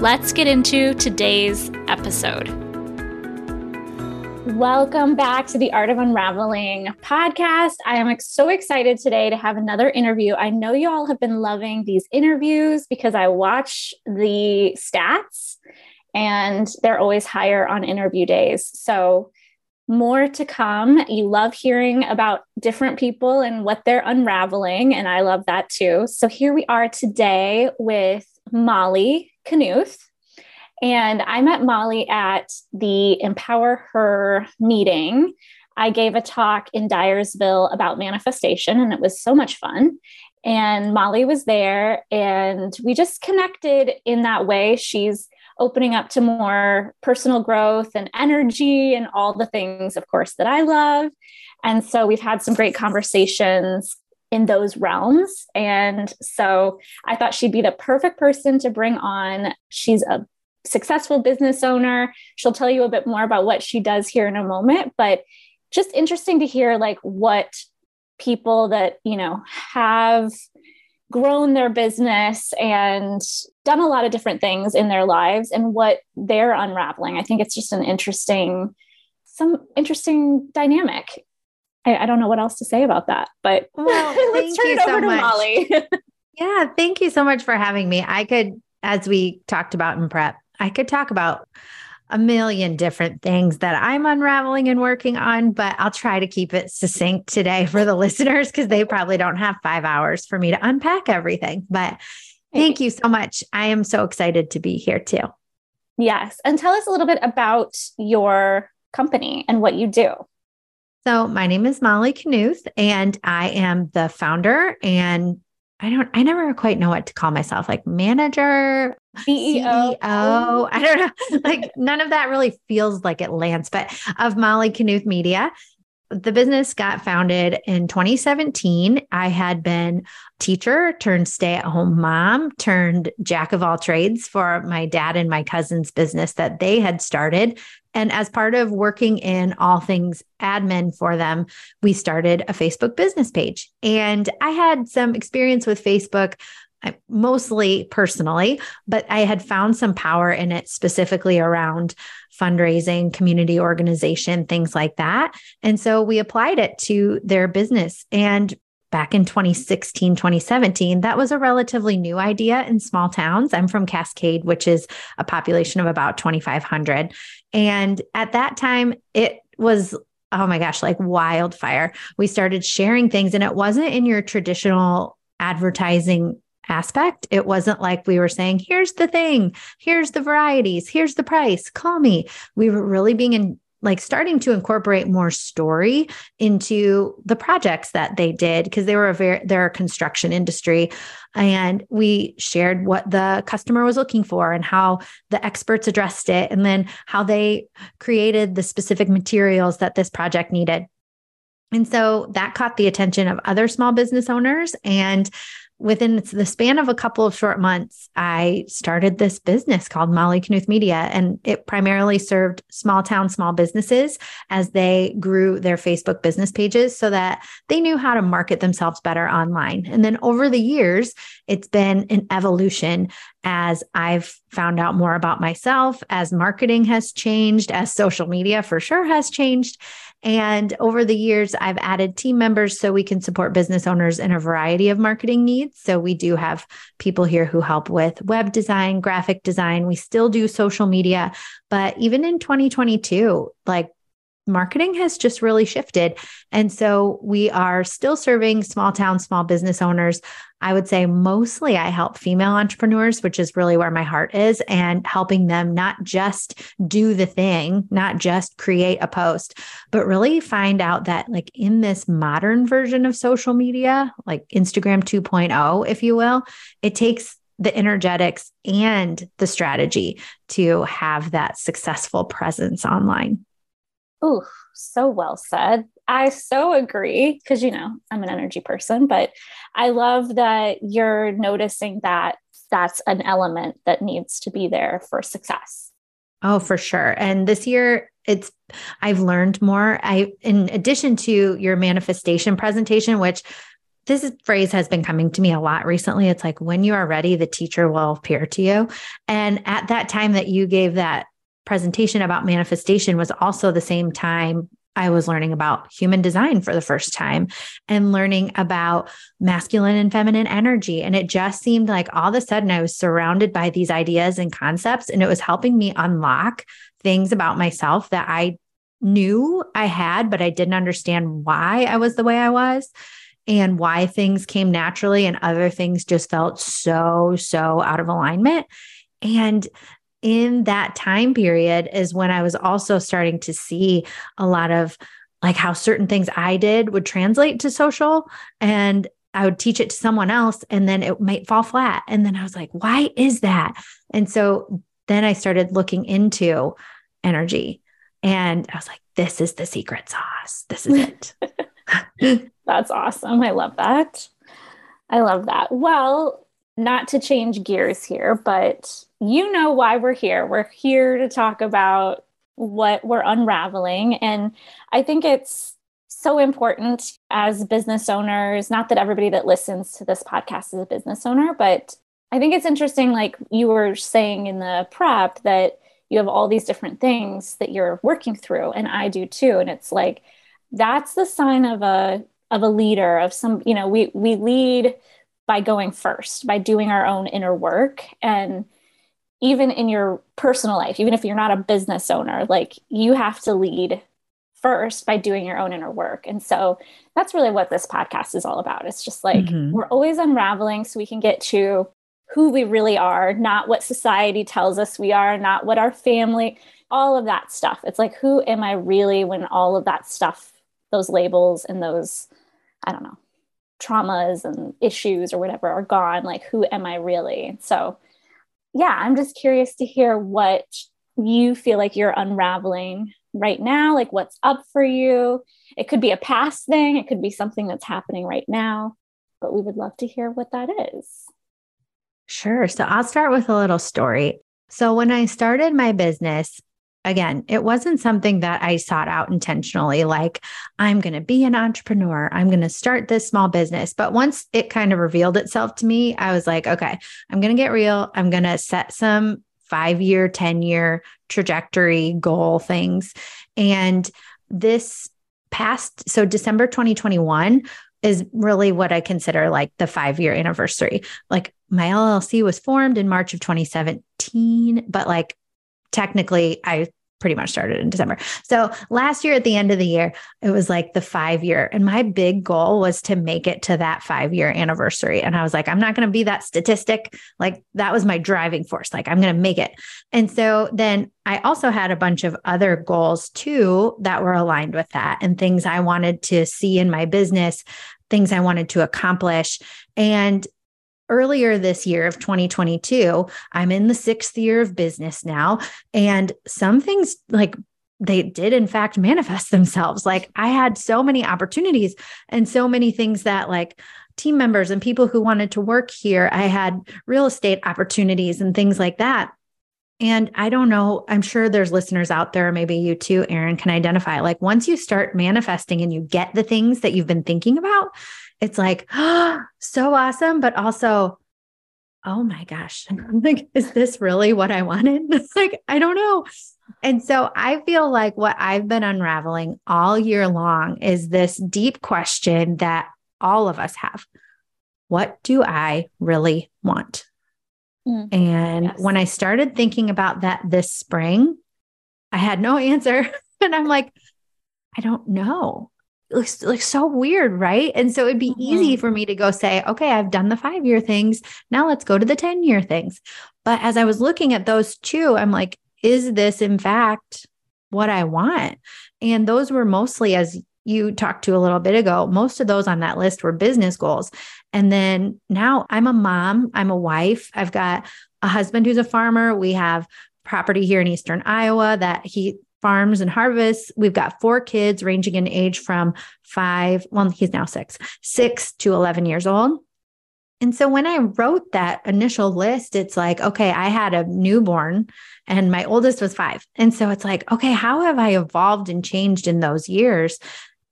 Let's get into today's episode. Welcome back to the Art of Unraveling podcast. I am so excited today to have another interview. I know you all have been loving these interviews because I watch the stats and they're always higher on interview days. So, more to come. You love hearing about different people and what they're unraveling, and I love that too. So, here we are today with Molly Knuth. And I met Molly at the Empower Her meeting. I gave a talk in Dyersville about manifestation, and it was so much fun. And Molly was there, and we just connected in that way. She's opening up to more personal growth and energy and all the things, of course, that I love. And so we've had some great conversations in those realms. And so I thought she'd be the perfect person to bring on. She's a successful business owner. She'll tell you a bit more about what she does here in a moment, but just interesting to hear like what people that, you know, have grown their business and done a lot of different things in their lives and what they're unraveling. I think it's just an interesting some interesting dynamic. I, I don't know what else to say about that, but well, let's turn it over so to much. Molly. yeah, thank you so much for having me. I could, as we talked about in prep, I could talk about a million different things that I'm unraveling and working on, but I'll try to keep it succinct today for the listeners because they probably don't have five hours for me to unpack everything. But thank you so much. I am so excited to be here too. Yes. And tell us a little bit about your company and what you do. So, my name is Molly Knuth, and I am the founder and I don't, I never quite know what to call myself like manager, CEO. CEO. I don't know. like none of that really feels like it lands, but of Molly Knuth Media. The business got founded in 2017. I had been teacher turned stay at home mom turned jack of all trades for my dad and my cousin's business that they had started and as part of working in all things admin for them, we started a Facebook business page. And I had some experience with Facebook mostly personally, but I had found some power in it specifically around fundraising, community organization, things like that. And so we applied it to their business. And back in 2016, 2017, that was a relatively new idea in small towns. I'm from Cascade, which is a population of about 2,500. And at that time, it was oh my gosh, like wildfire. We started sharing things, and it wasn't in your traditional advertising aspect. It wasn't like we were saying, here's the thing, here's the varieties, here's the price, call me. We were really being in, like starting to incorporate more story into the projects that they did because they were a very they're a construction industry. And we shared what the customer was looking for and how the experts addressed it and then how they created the specific materials that this project needed. And so that caught the attention of other small business owners and within the span of a couple of short months, I started this business called Molly Knuth Media, and it primarily served small town small businesses as they grew their Facebook business pages so that they knew how to market themselves better online. And then over the years, it's been an evolution as I've found out more about myself, as marketing has changed, as social media for sure has changed. And over the years, I've added team members so we can support business owners in a variety of marketing needs. So we do have people here who help with web design, graphic design. We still do social media. But even in 2022, like marketing has just really shifted. And so we are still serving small town, small business owners. I would say mostly I help female entrepreneurs, which is really where my heart is, and helping them not just do the thing, not just create a post, but really find out that, like, in this modern version of social media, like Instagram 2.0, if you will, it takes the energetics and the strategy to have that successful presence online. Oh, so well said. I so agree because, you know, I'm an energy person, but I love that you're noticing that that's an element that needs to be there for success. Oh, for sure. And this year, it's I've learned more. I in addition to your manifestation presentation, which this phrase has been coming to me a lot recently. It's like when you are ready, the teacher will appear to you. And at that time that you gave that presentation about manifestation was also the same time I was learning about human design for the first time and learning about masculine and feminine energy. And it just seemed like all of a sudden I was surrounded by these ideas and concepts, and it was helping me unlock things about myself that I knew I had, but I didn't understand why I was the way I was and why things came naturally and other things just felt so, so out of alignment. And in that time period is when I was also starting to see a lot of like how certain things I did would translate to social and I would teach it to someone else and then it might fall flat. And then I was like, why is that? And so then I started looking into energy and I was like, this is the secret sauce. This is it. That's awesome. I love that. I love that. Well, not to change gears here, but you know why we're here. We're here to talk about what we're unraveling. And I think it's so important as business owners, not that everybody that listens to this podcast is a business owner, but I think it's interesting, like you were saying in the prep, that you have all these different things that you're working through, and I do too. And it's like that's the sign of a of a leader, of some, you know, we we lead by going first, by doing our own inner work. And even in your personal life, even if you're not a business owner, like you have to lead first by doing your own inner work. And so that's really what this podcast is all about. It's just like mm-hmm. we're always unraveling so we can get to who we really are, not what society tells us we are, not what our family, all of that stuff. It's like, who am I really when all of that stuff, those labels and those, I don't know, traumas and issues or whatever are gone like who am i really so yeah i'm just curious to hear what you feel like you're unraveling right now like what's up for you. It could be a past thing it could be something that's happening right now but we would love to hear what that is. Sure so i'll start with a little story. So when i started my business again, it wasn't something that I sought out intentionally, like, I'm going to be an entrepreneur, I'm going to start this small business. But once it kind of revealed itself to me, I was like, okay, I'm going to get real. I'm going to set some five year, 10 year trajectory goal things. And this past, so December 2021 is really what I consider like the five year anniversary. Like my LLC was formed in March of 2017, but like technically I pretty much started in December. So last year at the end of the year, it was like the five year. And my big goal was to make it to that five year anniversary. And I was like, I'm not going to be that statistic. Like that was my driving force. Like I'm going to make it. And so then I also had a bunch of other goals too that were aligned with that and things I wanted to see in my business, things I wanted to accomplish. And earlier this year of 2022, I'm in the sixth year of business now. And some things like they did in fact manifest themselves. Like I had so many opportunities and so many things that like team members and people who wanted to work here, I had real estate opportunities and things like that. And I don't know, I'm sure there's listeners out there, maybe you too, Erin, can identify like once you start manifesting and you get the things that you've been thinking about, it's like, oh, so awesome, but also, oh my gosh, I'm like, is this really what I wanted? It's like, I don't know. And so I feel like what I've been unraveling all year long is this deep question that all of us have What do I really want? Mm, and yes. when I started thinking about that this spring, I had no answer. and I'm like, I don't know looks like so weird, right? And so it'd be mm-hmm. easy for me to go say, okay, I've done the five year things. Now let's go to the 10 year things. But as I was looking at those two, I'm like, is this in fact what I want? And those were mostly, as you talked to a little bit ago, most of those on that list were business goals. And then now I'm a mom, I'm a wife, I've got a husband who's a farmer. We have property here in Eastern Iowa that he farms and harvests. We've got four kids ranging in age from five, well, he's now six, six to 11 years old. And so when I wrote that initial list, it's like, okay, I had a newborn and my oldest was five. And so it's like, okay, how have I evolved and changed in those years?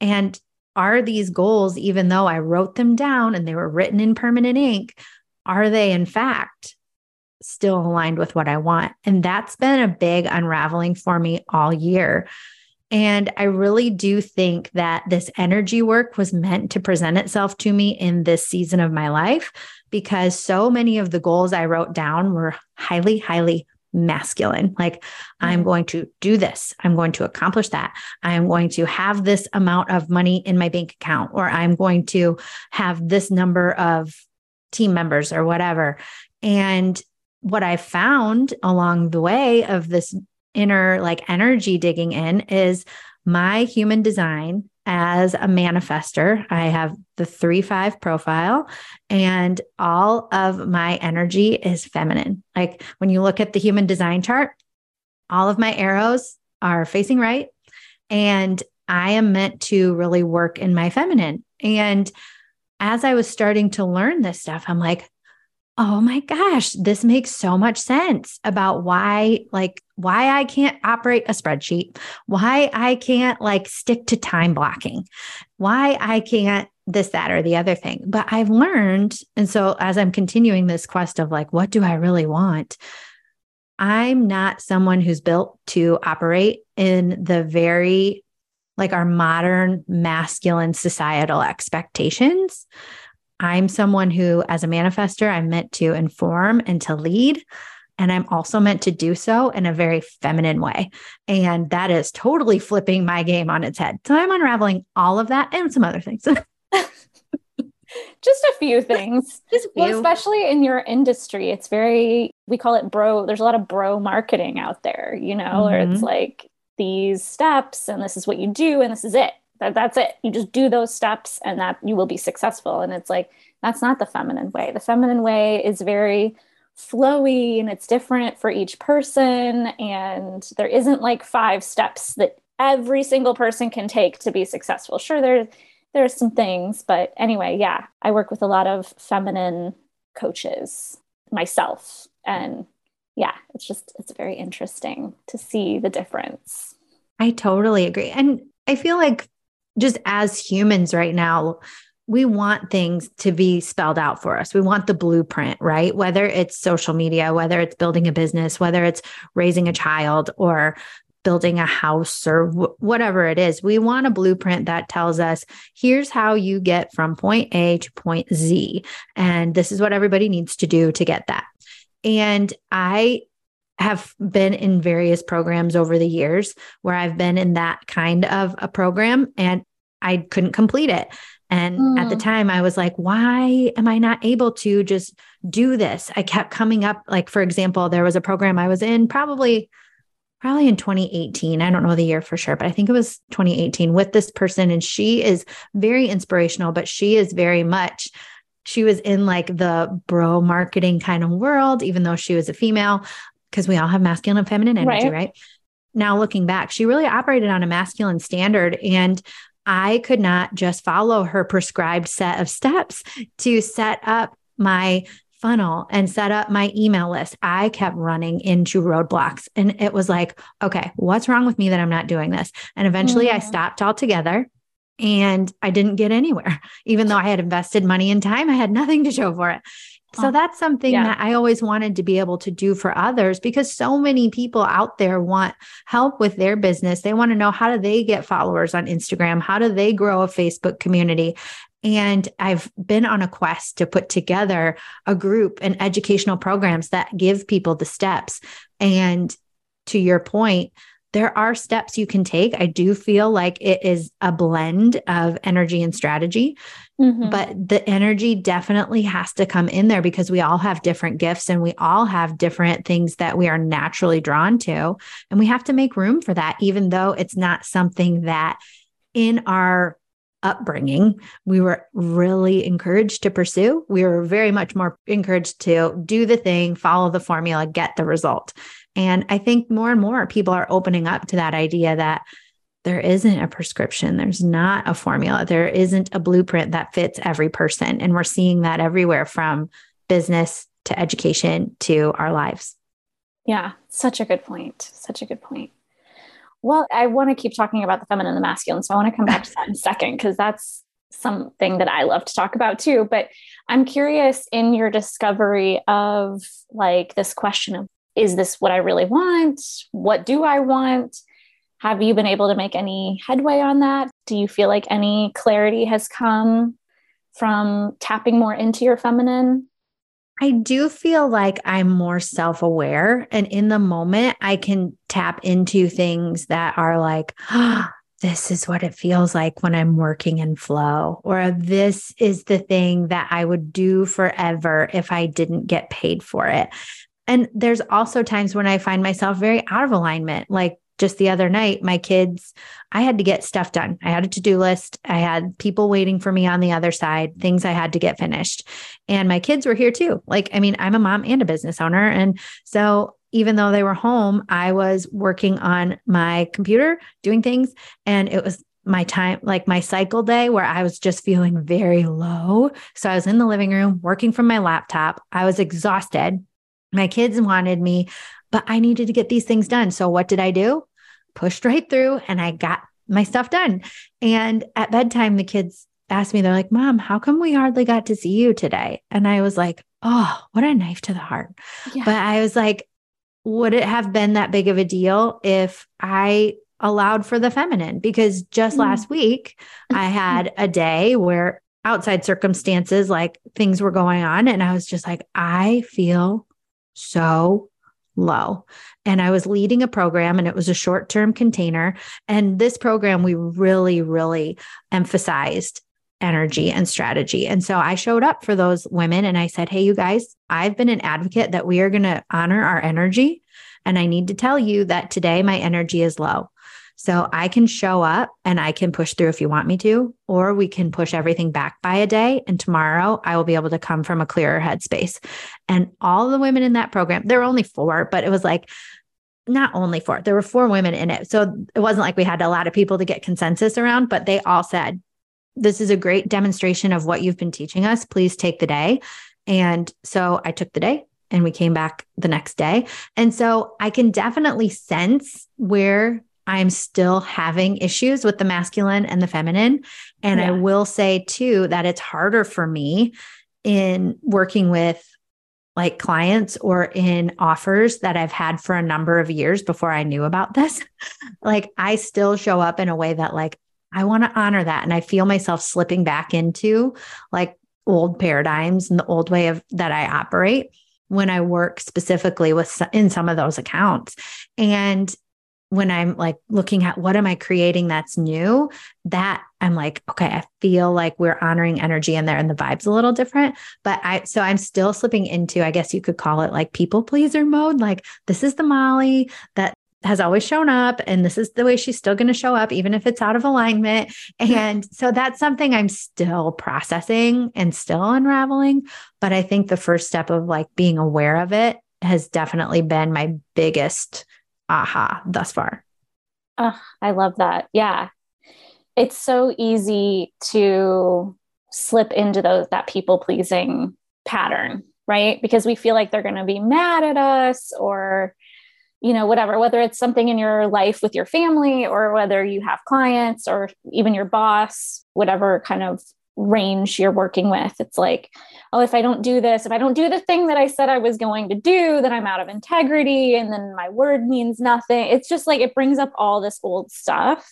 And are these goals, even though I wrote them down and they were written in permanent ink, are they in fact still aligned with what I want? And that's been a big unraveling for me all year. And I really do think that this energy work was meant to present itself to me in this season of my life because so many of the goals I wrote down were highly, highly masculine. Like, I'm mm. going to do this. I'm going to accomplish that. I'm going to have this amount of money in my bank account, or I'm going to have this number of team members or whatever. And what I found along the way of this inner like energy digging in is my human design as a manifester. I have the 3 5 profile, and all of my energy is feminine. Like when you look at the human design chart, all of my arrows are facing right. And I am meant to really work in my feminine. And as I was starting to learn this stuff, I'm like, oh my gosh, this makes so much sense about why, like, why I can't operate a spreadsheet, why I can't like stick to time blocking, why I can't this, that, or the other thing. But I've learned. And so as I'm continuing this quest of like, what do I really want? I'm not someone who's built to operate in the very like our modern masculine societal expectations. I'm someone who, as a manifester, I'm meant to inform and to lead. And I'm also meant to do so in a very feminine way. And that is totally flipping my game on its head. So I'm unraveling all of that and some other things. Just a few things. Just few. Well, especially in your industry, it's very, we call it bro, there's a lot of bro marketing out there, you know, mm-hmm. where it's mm-hmm. like these steps and this is what you do and this is it. That, that's it. You just do those steps and that you will be successful. And it's like, that's not the feminine way. The feminine way is very flowy and it's different for each person. And there isn't like five steps that every single person can take to be successful. Sure, there, there are some things, but anyway, yeah, I work with a lot of feminine coaches myself. And yeah, it's just, it's very interesting to see the difference. I totally agree. And I feel like just as humans right now, we want things to be spelled out for us. We want the blueprint, right? Whether it's social media, whether it's building a business, whether it's raising a child or building a house or w- whatever it is, we want a blueprint that tells us here's how you get from point A to point Z. And this is what everybody needs to do to get that. And I have been in various programs over the years where I've been in that kind of a program and I couldn't complete it. And mm. at the mm. time, I was like, why am I not able to just do this? I kept coming up, like, for example, there was a program I was in probably. Probably in 2018. I don't know the year for sure, but I think it was 2018 with this person. And she is very inspirational, but she is very much she was in like the bro marketing kind of world, even though she was a female, because we all have masculine and feminine energy, right. right? Now looking back, she really operated on a masculine standard. And I could not just follow her prescribed set of steps to set up my funnel and set up my email list. I kept running into roadblocks and it was like, okay, what's wrong with me that I'm not doing this? And eventually mm-hmm. I stopped altogether and I didn't get anywhere. Even though I had invested money and time, I had nothing to show for it. So uh-huh. that's something yeah. that I always wanted to be able to do for others because so many people out there want help with their business. They want to know how do they get followers on Instagram? How do they grow a Facebook community? And I've been on a quest to put together a group and educational programs that give people the steps. And to your point, there are steps you can take. I do feel like it is a blend of energy and strategy. Mm-hmm. But the energy definitely has to come in there because we all have different gifts and we all have different things that we are naturally drawn to. And we have to make room for that, even though it's not something that in our upbringing, we were really encouraged to pursue. We were very much more encouraged to do the thing, follow the formula, get the result. And I think more and more people are opening up to that idea that there isn't a prescription, there's not a formula, there isn't a blueprint that fits every person. And we're seeing that everywhere from business to education to our lives. Yeah, such a good point. Such a good point. Well, I want to keep talking about the feminine and the masculine. So I want to come back to that in a second because that's something that I love to talk about too. But I'm curious in your discovery of like this question of is this what I really want? What do I want? Have you been able to make any headway on that? Do you feel like any clarity has come from tapping more into your feminine? I do feel like I'm more self aware. And in the moment, I can tap into things that are like, oh, this is what it feels like when I'm working in flow, or this is the thing that I would do forever if I didn't get paid for it. And there's also times when I find myself very out of alignment, like just the other night, my kids, I had to get stuff done. I had a to do list. I had people waiting for me on the other side, things I had to get finished. And my kids were here too. Like, I mean, I'm a mom and a business owner. And so even though they were home, I was working on my computer, doing things. And it was my time, like my cycle day where I was just feeling very low. So I was in the living room working from my laptop. I was exhausted. My kids wanted me but I needed to get these things done. So what did I do? Pushed right through and I got my stuff done. And at bedtime, the kids asked me, they're like, Mom, how come we hardly got to see you today? And I was like, Oh, what a knife to the heart. Yeah. But I was like, would it have been that big of a deal if I allowed for the feminine? Because just mm. last week, I had a day where outside circumstances, like things were going on. And I was just like, I feel so low. And I was leading a program and it was a short term container. And this program, we really, really emphasized energy and strategy. And so I showed up for those women and I said, Hey, you guys, I've been an advocate that we are going to honor our energy. And I need to tell you that today my energy is low. So I can show up and I can push through if you want me to, or we can push everything back by a day. And tomorrow I will be able to come from a clearer headspace. And all the women in that program, there were only four, but it was like, not only four, there were four women in it. So it wasn't like we had a lot of people to get consensus around, but they all said, This is a great demonstration of what you've been teaching us. Please take the day. And so I took the day and we came back the next day. And so I can definitely sense where I'm still having issues with the masculine and the feminine. And yeah. I will say too that it's harder for me in working with like clients or in offers that I've had for a number of years before I knew about this. like I still show up in a way that like I want to honor that and I feel myself slipping back into like old paradigms and the old way of that I operate when I work specifically with in some of those accounts. And when I'm like looking at what am I creating that's new, that I'm like, okay, I feel like we're honoring energy in there and the vibe's a little different. But I, so I'm still slipping into, I guess you could call it like people pleaser mode. Like, this is the Molly that has always shown up and this is the way she's still going to show up even if it's out of alignment and so that's something i'm still processing and still unraveling but i think the first step of like being aware of it has definitely been my biggest aha thus far. Oh, I love that. Yeah. It's so easy to slip into those that people pleasing pattern, right? Because we feel like they're going to be mad at us or you know whatever whether it's something in your life with your family or whether you have clients or even your boss whatever kind of range you're working with. It's like, oh, if I don't do this, if I don't do the thing that I said I was going to do, then I'm out of integrity and then my word means nothing. It's just like it brings up all this old stuff.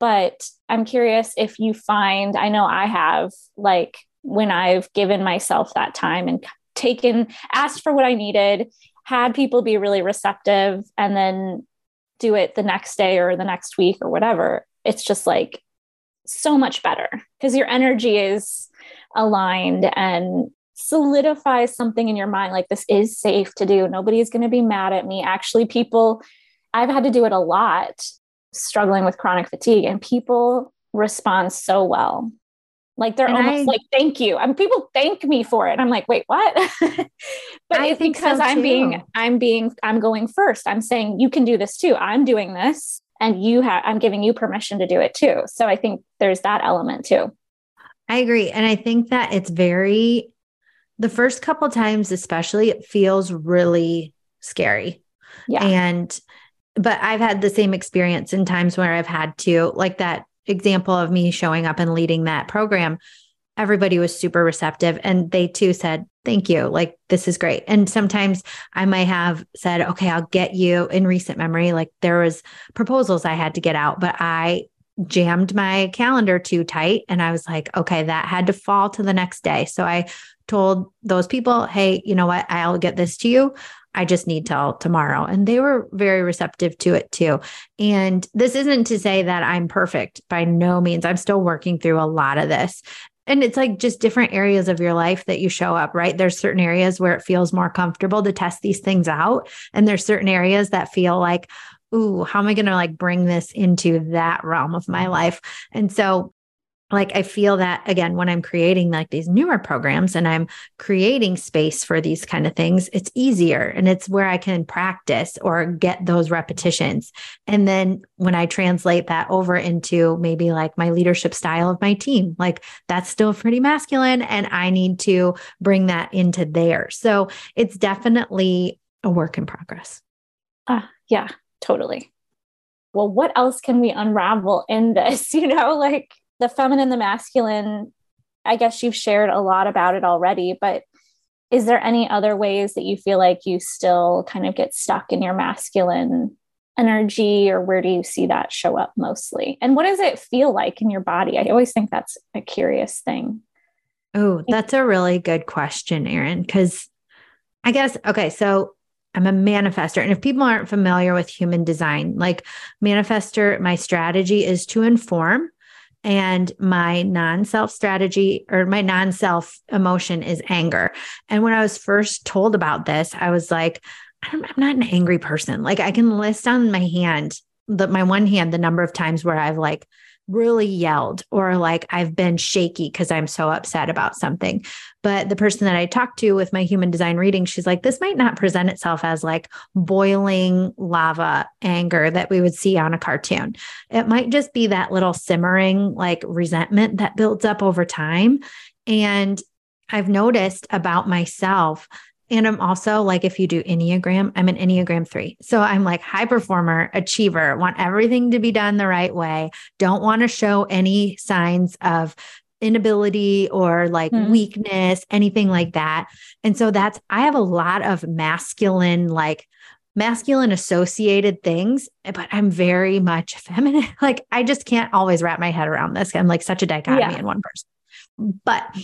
But I'm curious if you find, I know I have, like when I've given myself that time and taken, asked for what I needed, had people be really receptive, and then do it the next day or the next week or whatever. It's just like so much better because your energy is aligned and solidifies something in your mind like this is safe to do. Nobody's going to be mad at me. Actually, people, I've had to do it a lot struggling with chronic fatigue and people respond so well. Like they're and almost I, like, thank you. And people thank me for it. I'm like, wait, what? but I it's because so I'm being, I'm being, I'm going first. I'm saying you can do this too. I'm doing this and you have, I'm giving you permission to do it too. So I think there's that element too. I agree. And I think that it's very, the first couple times, especially, it feels really scary. Yeah. And, but I've had the same experience in times where I've had to, like that example of me showing up and leading that program, everybody was super receptive and they too said, Thank you. Like, this is great. And sometimes I might have said, Okay, I'll get you in recent memory. Like, there was proposals I had to get out, but I jammed my calendar too tight. And I was like, okay, that had to fall to the next day. So I told those people, hey, you know what? I'll get this to you. I just need till tomorrow. And they were very receptive to it too. And this isn't to say that I'm perfect by no means. I'm still working through a lot of this. And it's like just different areas of your life that you show up, right? There's certain areas where it feels more comfortable to test these things out. And there's certain areas that feel like, ooh, how am I going to like bring this into that realm of my life? And so like I feel that again when I'm creating like these newer programs and I'm creating space for these kind of things, it's easier and it's where I can practice or get those repetitions. And then when I translate that over into maybe like my leadership style of my team, like that's still pretty masculine and I need to bring that into there. So it's definitely a work in progress. Uh, yeah, totally. Well, what else can we unravel in this? You know, like the feminine, the masculine, I guess you've shared a lot about it already, but is there any other ways that you feel like you still kind of get stuck in your masculine energy or where do you see that show up mostly? And what does it feel like in your body? I always think that's a curious thing. Oh, that's a really good question, Erin, because I guess, okay, so I'm a manifester. And if people aren't familiar with human design, like manifester, my strategy is to inform and my non-self strategy or my non-self emotion is anger. And when I was first told about this, I was like, I'm not an angry person. Like I can list on my hand, the my one hand, the number of times where I've like really yelled or like I've been shaky because I'm so upset about something. But the person that I talked to with my human design reading, she's like, this might not present itself as like boiling lava anger that we would see on a cartoon. It might just be that little simmering like resentment that builds up over time. And I've noticed about myself and I'm also like, if you do Enneagram, I'm an Enneagram three. So I'm like high performer, achiever, want everything to be done the right way, don't want to show any signs of inability or like mm. weakness, anything like that. And so that's, I have a lot of masculine, like, masculine associated things, but I'm very much feminine. Like I just can't always wrap my head around this. I'm like such a dichotomy yeah. in one person. But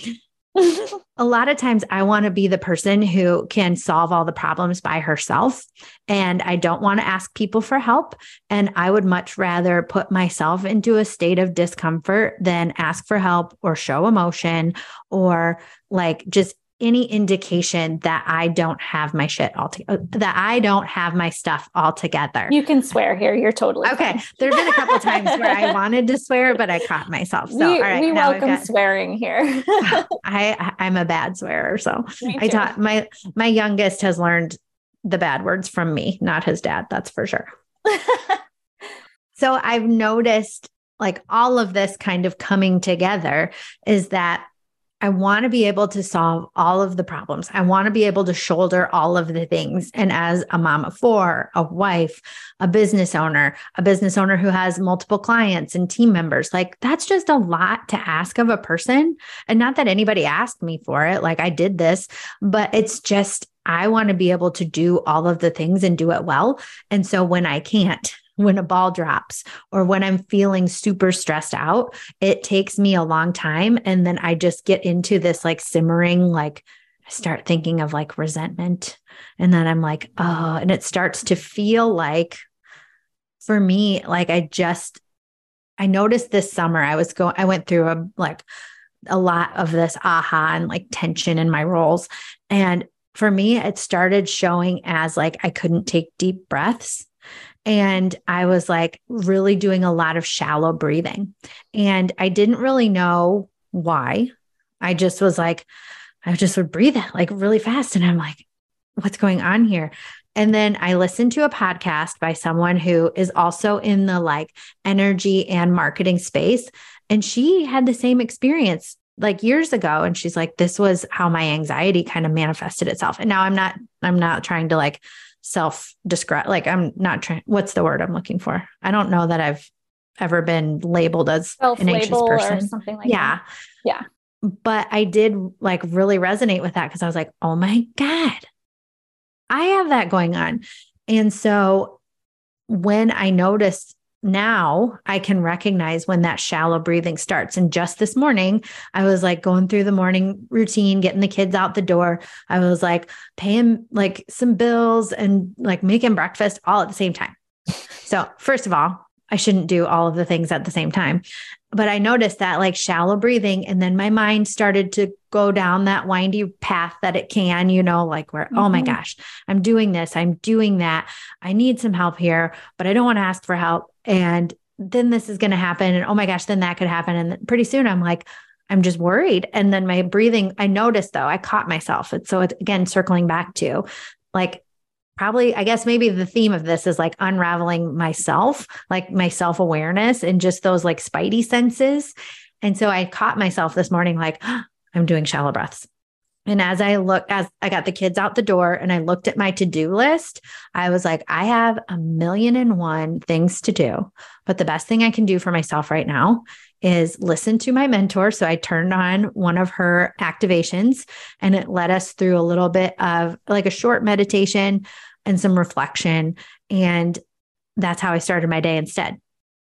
a lot of times I want to be the person who can solve all the problems by herself. And I don't want to ask people for help. And I would much rather put myself into a state of discomfort than ask for help or show emotion or like just any indication that I don't have my shit all together, that I don't have my stuff all together. You can swear here. You're totally okay. Fine. There's been a couple times where I wanted to swear, but I caught myself. So we, all right, we welcome got, swearing here. I I'm a bad swearer, so I taught my my youngest has learned the bad words from me, not his dad. That's for sure. so I've noticed like all of this kind of coming together is that I want to be able to solve all of the problems. I want to be able to shoulder all of the things. And as a mom of four, a wife, a business owner, a business owner who has multiple clients and team members, like that's just a lot to ask of a person. And not that anybody asked me for it, like I did this, but it's just, I want to be able to do all of the things and do it well. And so when I can't, when a ball drops or when I'm feeling super stressed out, it takes me a long time. And then I just get into this like simmering, like, I start thinking of like resentment. And then I'm like, oh, and it starts to feel like for me, like I just, I noticed this summer I was going, I went through a like a lot of this aha and like tension in my roles. And for me, it started showing as like I couldn't take deep breaths And I was like really doing a lot of shallow breathing. And I didn't really know why. I just was like, I just would breathe it like really fast. And I'm like, what's going on here? And then I listened to a podcast by someone who is also in the like energy and marketing space. And she had the same experience like years ago. And she's like, this was how my anxiety kind of manifested itself. And now I'm not, I'm not trying to like self describe, like, I'm not trying, what's the word I'm looking for? I don't know that I've ever been labeled as an anxious person. Or something like yeah. that. Yeah. But I did like really resonate with that because I was like, oh my God, I have that going on. And so when I noticed now I can recognize when that shallow breathing starts. And just this morning, I was like going through the morning routine, getting the kids out the door. I was like paying like some bills and like making breakfast all at the same time. So, first of all, I shouldn't do all of the things at the same time. But I noticed that like shallow breathing. And then my mind started to go down that windy path that it can, you know, like where, mm-hmm. oh my mm-hmm. gosh, I'm doing this, I'm doing that. I need some help here, but I don't want to ask for help. And then this is going to happen. And oh my gosh, then that could happen. And pretty soon I'm like, I'm just worried. And then my breathing, I noticed though, I caught myself. And so it's again circling back to like probably i guess maybe the theme of this is like unraveling myself like my self-awareness and just those like spidey senses and so i caught myself this morning like oh, i'm doing shallow breaths and as i look as i got the kids out the door and i looked at my to-do list i was like i have a million and one things to do but the best thing i can do for myself right now is listen to my mentor. So I turned on one of her activations and it led us through a little bit of like a short meditation and some reflection. And that's how I started my day instead.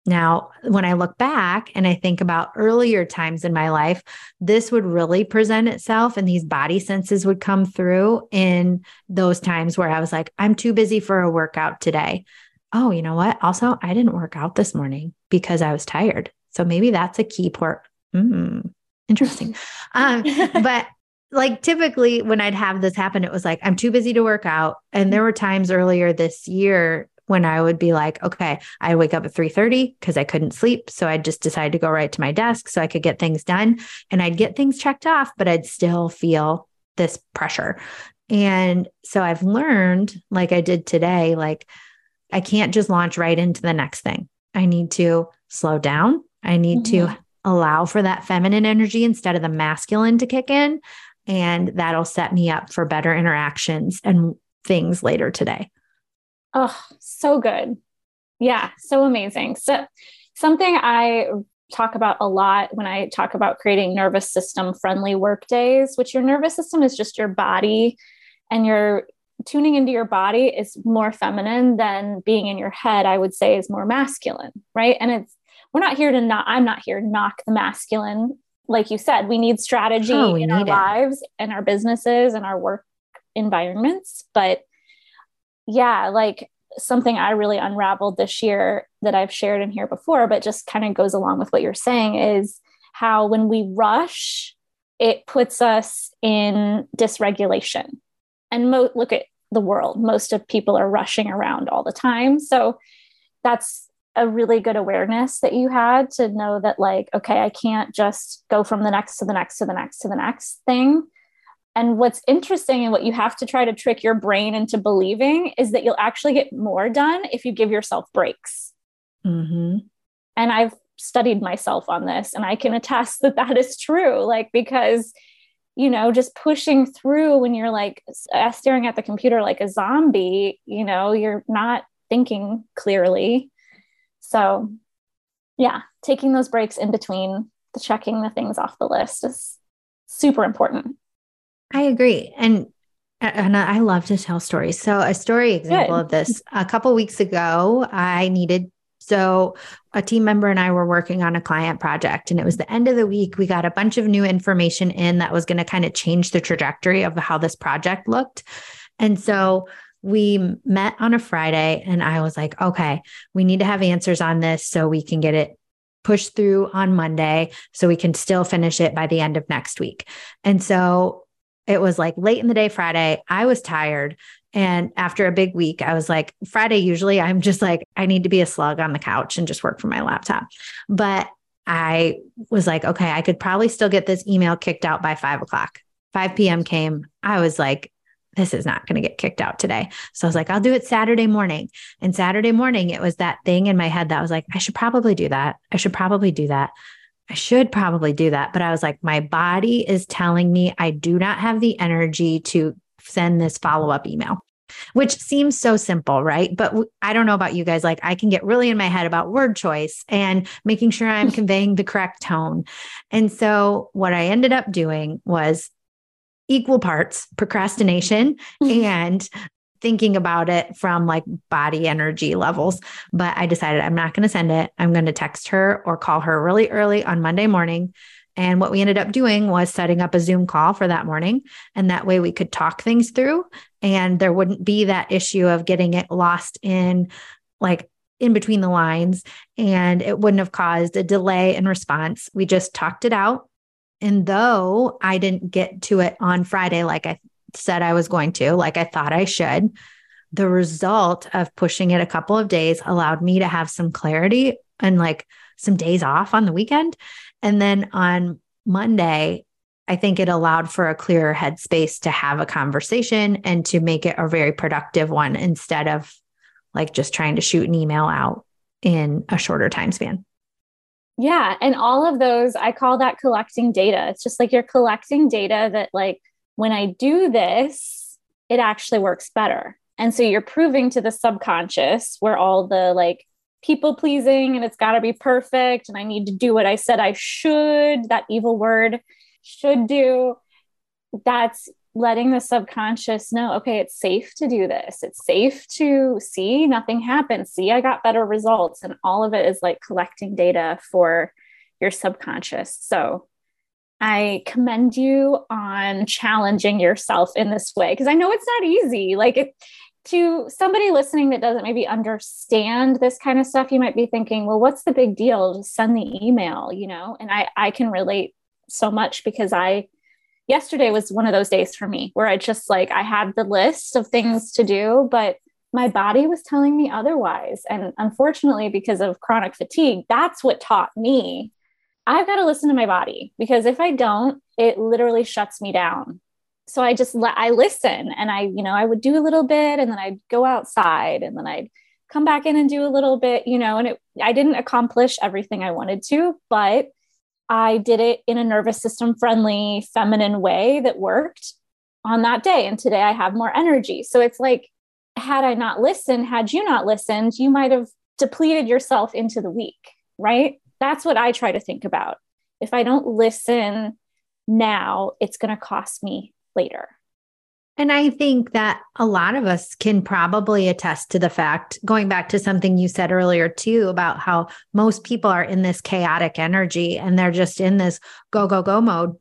Now, when I look back and I think about earlier times in my life, this would really present itself and these body senses would come through in those times where I was like, I'm too busy for a workout today. Oh, you know what? Also, I didn't work out this morning because I was tired. So maybe that's a key part. Mm, interesting. um, but like typically when I'd have this happen, it was like, I'm too busy to work out. And there were times earlier this year when I would be like, okay, I wake up at 3 30 because I couldn't sleep. So I just decided to go right to my desk so I could get things done and I'd get things checked off, but I'd still feel this pressure. And so I've learned, like I did today, like I can't just launch right into the next thing. I need to slow down. I need mm-hmm. to allow for that feminine energy instead of the masculine to kick in and that'll set me up for better interactions and things later today. Oh, so good. Yeah, so amazing. So, something I talk about a lot when I talk about creating nervous system friendly work days, which your nervous system is just your body and your tuning into your body is more feminine than being in your head, I would say is more masculine, right? And it's, we're not here to not, I'm not here to knock the masculine like you said, we need strategy oh, we in our it. lives and our businesses and our work environments. But yeah, like something I really unraveled this year that I've shared in here before, but just kind of goes along with what you're saying is how when we rush, it puts us in dysregulation. And mo- look at the world, most of people are rushing around all the time. So that's a really good awareness that you had to know that like okay i can't just go from the next to the next to the next to the next thing and what's interesting and what you have to try to trick your brain into believing is that you'll actually get more done if you give yourself breaks mm-hmm. and i've studied myself on this and i can attest that that is true like because you know just pushing through when you're like staring at the computer like a zombie you know you're not thinking clearly so, yeah, taking those breaks in between the checking the things off the list is super important. I agree. And and I love to tell stories. So a story example Good. of this, a couple weeks ago, I needed so a team member and I were working on a client project and it was the end of the week. We got a bunch of new information in that was going to kind of change the trajectory of how this project looked. And so we met on a Friday and I was like, okay, we need to have answers on this so we can get it pushed through on Monday so we can still finish it by the end of next week. And so it was like late in the day Friday. I was tired. And after a big week, I was like, Friday, usually I'm just like, I need to be a slug on the couch and just work from my laptop. But I was like, okay, I could probably still get this email kicked out by five o'clock. 5 p.m. came. I was like, this is not going to get kicked out today. So I was like, I'll do it Saturday morning. And Saturday morning, it was that thing in my head that was like, I should probably do that. I should probably do that. I should probably do that. But I was like, my body is telling me I do not have the energy to send this follow up email, which seems so simple, right? But I don't know about you guys. Like, I can get really in my head about word choice and making sure I'm conveying the correct tone. And so, what I ended up doing was equal parts procrastination and thinking about it from like body energy levels. But I decided I'm not going to send it. I'm going to text her or call her really early on Monday morning. And what we ended up doing was setting up a Zoom call for that morning. And that way we could talk things through and there wouldn't be that issue of getting it lost in like in between the lines. And it wouldn't have caused a delay in response. We just talked it out. And though I didn't get to it on Friday like I said I was going to, like I thought I should, the result of pushing it a couple of days allowed me to have some clarity and like some days off on the weekend. And then on Monday, I think it allowed for a clearer headspace to have a conversation and to make it a very productive one instead of like just trying to shoot an email out in a shorter time span. Yeah. And all of those, I call that collecting data. It's just like you're collecting data that, like, when I do this, it actually works better. And so you're proving to the subconscious where all the like people pleasing and it's got to be perfect and I need to do what I said I should, that evil word should do. That's letting the subconscious know okay, it's safe to do this. It's safe to see nothing happen. See, I got better results. And all of it is like collecting data for your subconscious. So I commend you on challenging yourself in this way because I know it's not easy. Like it, to somebody listening that doesn't maybe understand this kind of stuff, you might be thinking, well, what's the big deal? Just send the email, you know? And I I can relate so much because I yesterday was one of those days for me where I just like I had the list of things to do, but my body was telling me otherwise. And unfortunately, because of chronic fatigue, that's what taught me I've got to listen to my body because if I don't, it literally shuts me down. So I just let I listen and I, you know, I would do a little bit and then I'd go outside and then I'd come back in and do a little bit, you know, and it I didn't accomplish everything I wanted to, but I did it in a nervous system friendly, feminine way that worked on that day. And today I have more energy. So it's like, had I not listened, had you not listened, you might have depleted yourself into the week, right? That's what I try to think about. If I don't listen now, it's going to cost me later. And I think that a lot of us can probably attest to the fact, going back to something you said earlier, too, about how most people are in this chaotic energy and they're just in this go, go, go mode.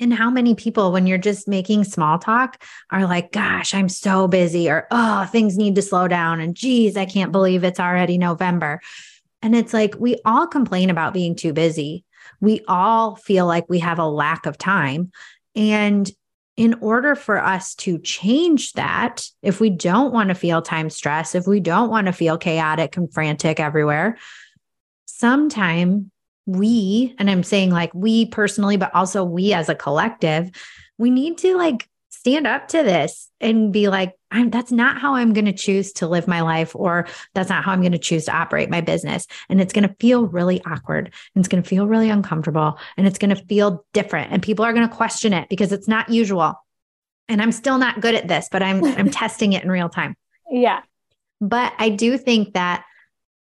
And how many people, when you're just making small talk, are like, gosh, I'm so busy, or oh, things need to slow down. And geez, I can't believe it's already November. And it's like we all complain about being too busy. We all feel like we have a lack of time. And in order for us to change that, if we don't want to feel time stress, if we don't want to feel chaotic and frantic everywhere, sometime we, and I'm saying like we personally, but also we as a collective, we need to like stand up to this and be like, I'm, that's not how I'm going to choose to live my life, or that's not how I'm going to choose to operate my business. And it's going to feel really awkward and it's going to feel really uncomfortable and it's going to feel different. And people are going to question it because it's not usual. And I'm still not good at this, but I'm I'm testing it in real time. Yeah. But I do think that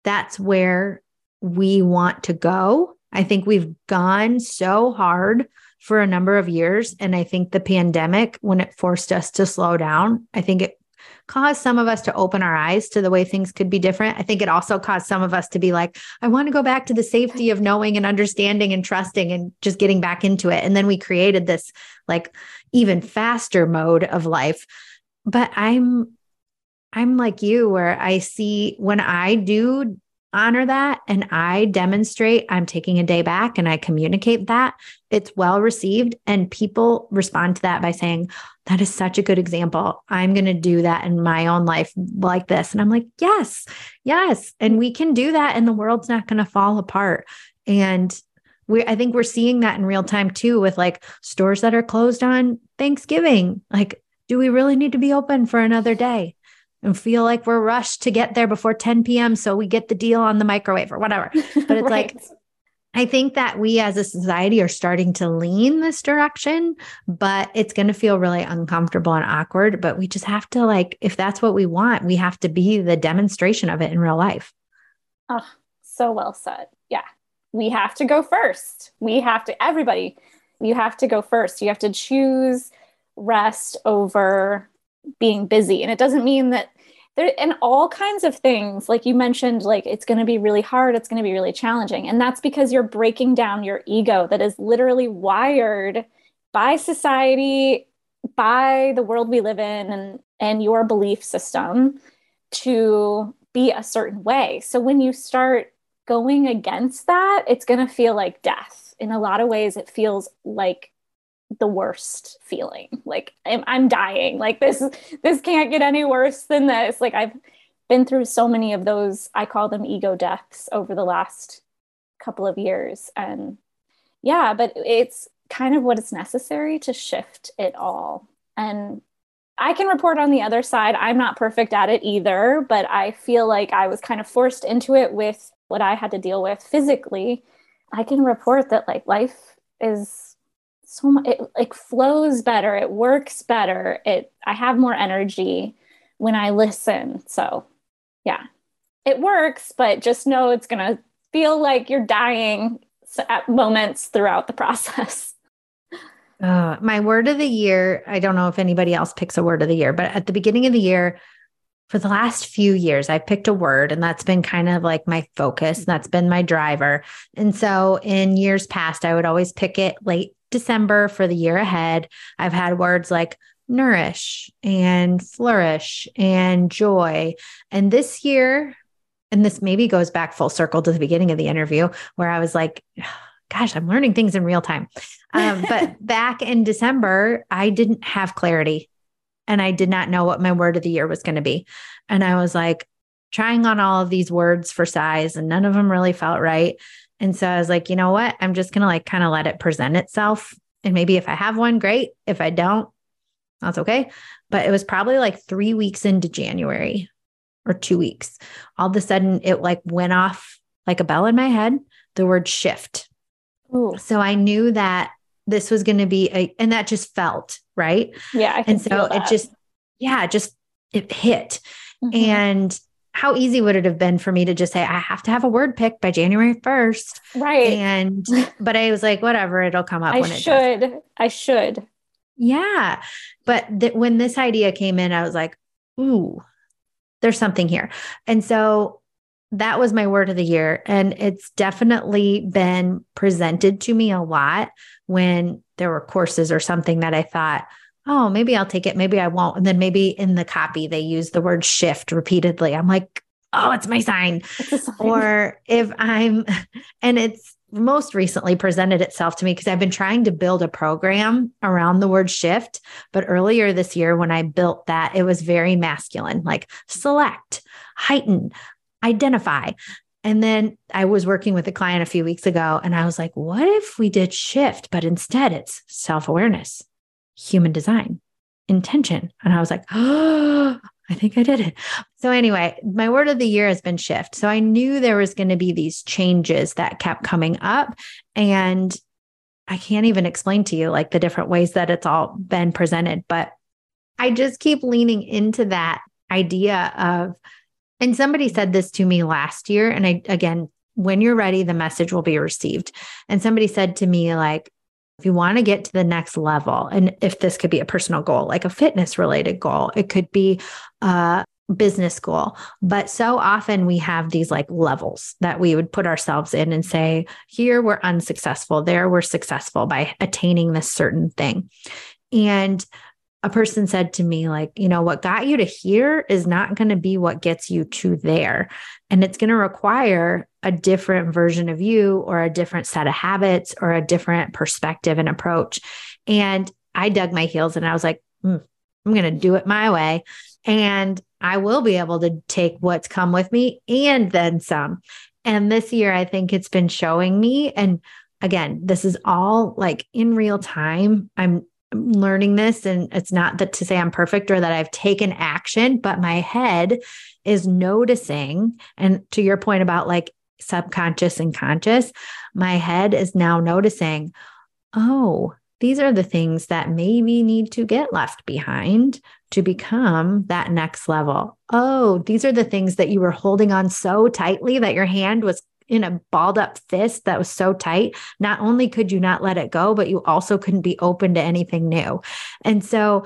that's where we want to go. I think we've gone so hard for a number of years. And I think the pandemic, when it forced us to slow down, I think it caused some of us to open our eyes to the way things could be different. I think it also caused some of us to be like, I want to go back to the safety of knowing and understanding and trusting and just getting back into it. And then we created this like even faster mode of life. But I'm I'm like you where I see when I do honor that and I demonstrate I'm taking a day back and I communicate that, it's well received. And people respond to that by saying, That is such a good example. I'm going to do that in my own life like this. And I'm like, Yes, yes. And we can do that, and the world's not going to fall apart. And we, I think we're seeing that in real time too with like stores that are closed on Thanksgiving. Like, do we really need to be open for another day? And feel like we're rushed to get there before 10 p.m. So we get the deal on the microwave or whatever. But it's right. like, I think that we as a society are starting to lean this direction, but it's going to feel really uncomfortable and awkward. But we just have to, like, if that's what we want, we have to be the demonstration of it in real life. Oh, so well said. Yeah. We have to go first. We have to, everybody, you have to go first. You have to choose rest over being busy. And it doesn't mean that there and all kinds of things like you mentioned like it's going to be really hard it's going to be really challenging and that's because you're breaking down your ego that is literally wired by society by the world we live in and and your belief system to be a certain way. So when you start going against that it's going to feel like death. In a lot of ways it feels like the worst feeling. Like I'm, I'm dying. Like this this can't get any worse than this. Like i've been through so many of those i call them ego deaths over the last couple of years. And yeah but it's kind of what is necessary to shift it all. And i can report on the other side. I'm not perfect at it either but i feel like i was kind of forced into it with what i had to deal with physically. I can report that like life is so much it like flows better it works better it i have more energy when i listen so yeah it works but just know it's going to feel like you're dying at moments throughout the process uh, my word of the year i don't know if anybody else picks a word of the year but at the beginning of the year for the last few years, I've picked a word and that's been kind of like my focus. That's been my driver. And so in years past, I would always pick it late December for the year ahead, I've had words like nourish and flourish and joy. And this year, and this maybe goes back full circle to the beginning of the interview where I was like, gosh, I'm learning things in real time. Um, but back in December, I didn't have clarity and I did not know what my word of the year was going to be. And I was like trying on all of these words for size, and none of them really felt right. And so I was like, you know what? I'm just going to like kind of let it present itself. And maybe if I have one, great. If I don't, that's okay. But it was probably like three weeks into January or two weeks. All of a sudden, it like went off like a bell in my head the word shift. Ooh. So I knew that this was going to be a, and that just felt right. Yeah. and so it just, yeah, just it hit. Mm-hmm. And how easy would it have been for me to just say I have to have a word picked by January 1st? Right. And but I was like whatever, it'll come up I when it should. Does. I should. Yeah. But th- when this idea came in, I was like, ooh, there's something here. And so that was my word of the year. And it's definitely been presented to me a lot when there were courses or something that I thought, oh, maybe I'll take it, maybe I won't. And then maybe in the copy, they use the word shift repeatedly. I'm like, oh, it's my sign. It's sign. Or if I'm, and it's most recently presented itself to me because I've been trying to build a program around the word shift. But earlier this year, when I built that, it was very masculine, like select, heighten, identify. And then I was working with a client a few weeks ago and I was like, what if we did shift, but instead it's self awareness? Human design intention. And I was like, oh, I think I did it. So, anyway, my word of the year has been shift. So, I knew there was going to be these changes that kept coming up. And I can't even explain to you like the different ways that it's all been presented, but I just keep leaning into that idea of, and somebody said this to me last year. And I, again, when you're ready, the message will be received. And somebody said to me, like, if you want to get to the next level, and if this could be a personal goal, like a fitness related goal, it could be a business goal. But so often we have these like levels that we would put ourselves in and say, here we're unsuccessful, there we're successful by attaining this certain thing. And a person said to me, like, you know, what got you to here is not going to be what gets you to there. And it's going to require a different version of you or a different set of habits or a different perspective and approach. And I dug my heels and I was like, mm, I'm going to do it my way. And I will be able to take what's come with me and then some. And this year, I think it's been showing me. And again, this is all like in real time. I'm learning this and it's not that to say I'm perfect or that I've taken action, but my head is noticing. And to your point about like subconscious and conscious, my head is now noticing, oh, these are the things that maybe need to get left behind to become that next level. Oh, these are the things that you were holding on so tightly that your hand was in a balled up fist that was so tight, not only could you not let it go, but you also couldn't be open to anything new. And so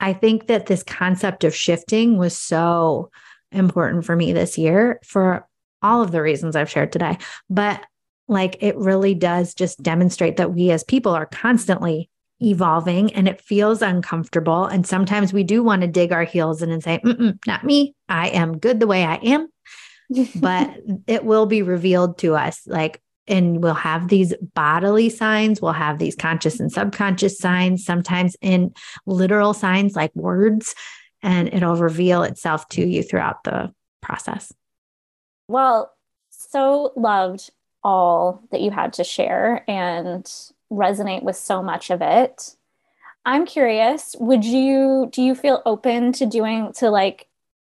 I think that this concept of shifting was so important for me this year for all of the reasons I've shared today. But like it really does just demonstrate that we as people are constantly evolving and it feels uncomfortable. And sometimes we do want to dig our heels in and say, not me. I am good the way I am but it will be revealed to us like and we'll have these bodily signs we'll have these conscious and subconscious signs sometimes in literal signs like words and it'll reveal itself to you throughout the process well so loved all that you had to share and resonate with so much of it. I'm curious would you do you feel open to doing to like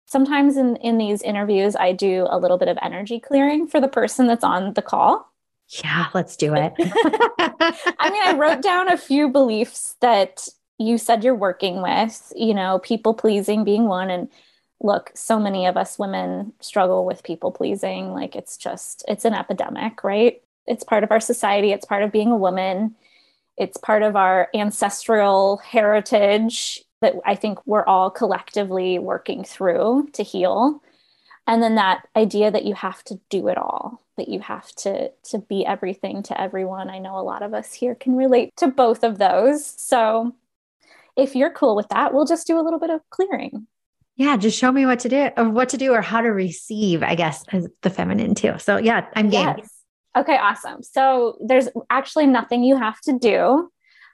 sometimes in in these interviews i do a little bit of energy clearing for the person that's on the call? Yeah let's do it. I mean i wrote down a few beliefs that you said you're working with you know people pleasing being one and look so many of us women struggle with people pleasing like it's just it's an epidemic right it's part of our society it's part of being a woman it's part of our ancestral heritage that I think we're all collectively working through to heal. And then that idea that you have to do it all, that you have to to be everything to everyone. I know a lot of us here can relate to both of those. So if you're cool with that, we'll just do a little bit of clearing. Yeah, just show me what to do or what to do or how to receive, I guess, as the feminine too. So yeah, I'm game. Yes. Okay, awesome. So there's actually nothing you have to do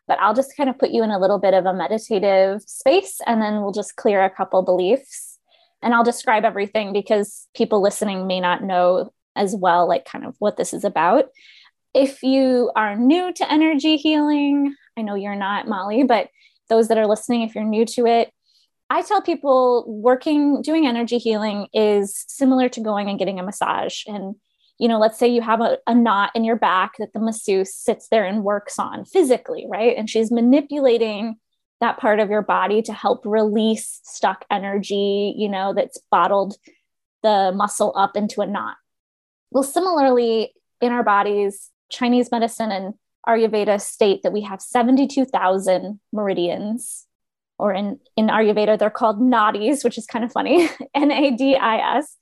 but I'll just kind of put you in a little bit of a meditative space and then we'll just clear a couple beliefs. And I'll describe everything because people listening may not know as well, like kind of what this is about. If you are new to energy healing, I know you're not, Molly, but those that are listening, if you're new to it, I tell people working, doing energy healing is similar to going and getting a massage. And you know, let's say you have a, a knot in your back that the masseuse sits there and works on physically, right? And she's manipulating that part of your body to help release stuck energy, you know, that's bottled the muscle up into a knot. Well, similarly, in our bodies, Chinese medicine and Ayurveda state that we have 72,000 meridians, or in, in Ayurveda, they're called nadis, which is kind of funny N A D I S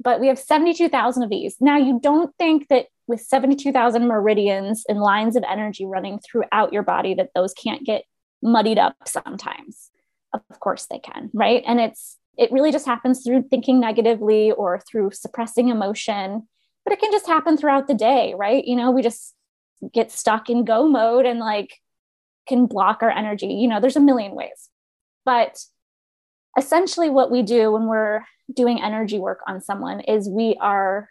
but we have 72,000 of these. Now, you don't think that with 72,000 meridians and lines of energy running throughout your body that those can't get muddied up sometimes. Of course they can, right? And it's it really just happens through thinking negatively or through suppressing emotion, but it can just happen throughout the day, right? You know, we just get stuck in go mode and like can block our energy. You know, there's a million ways. But essentially what we do when we're doing energy work on someone is we are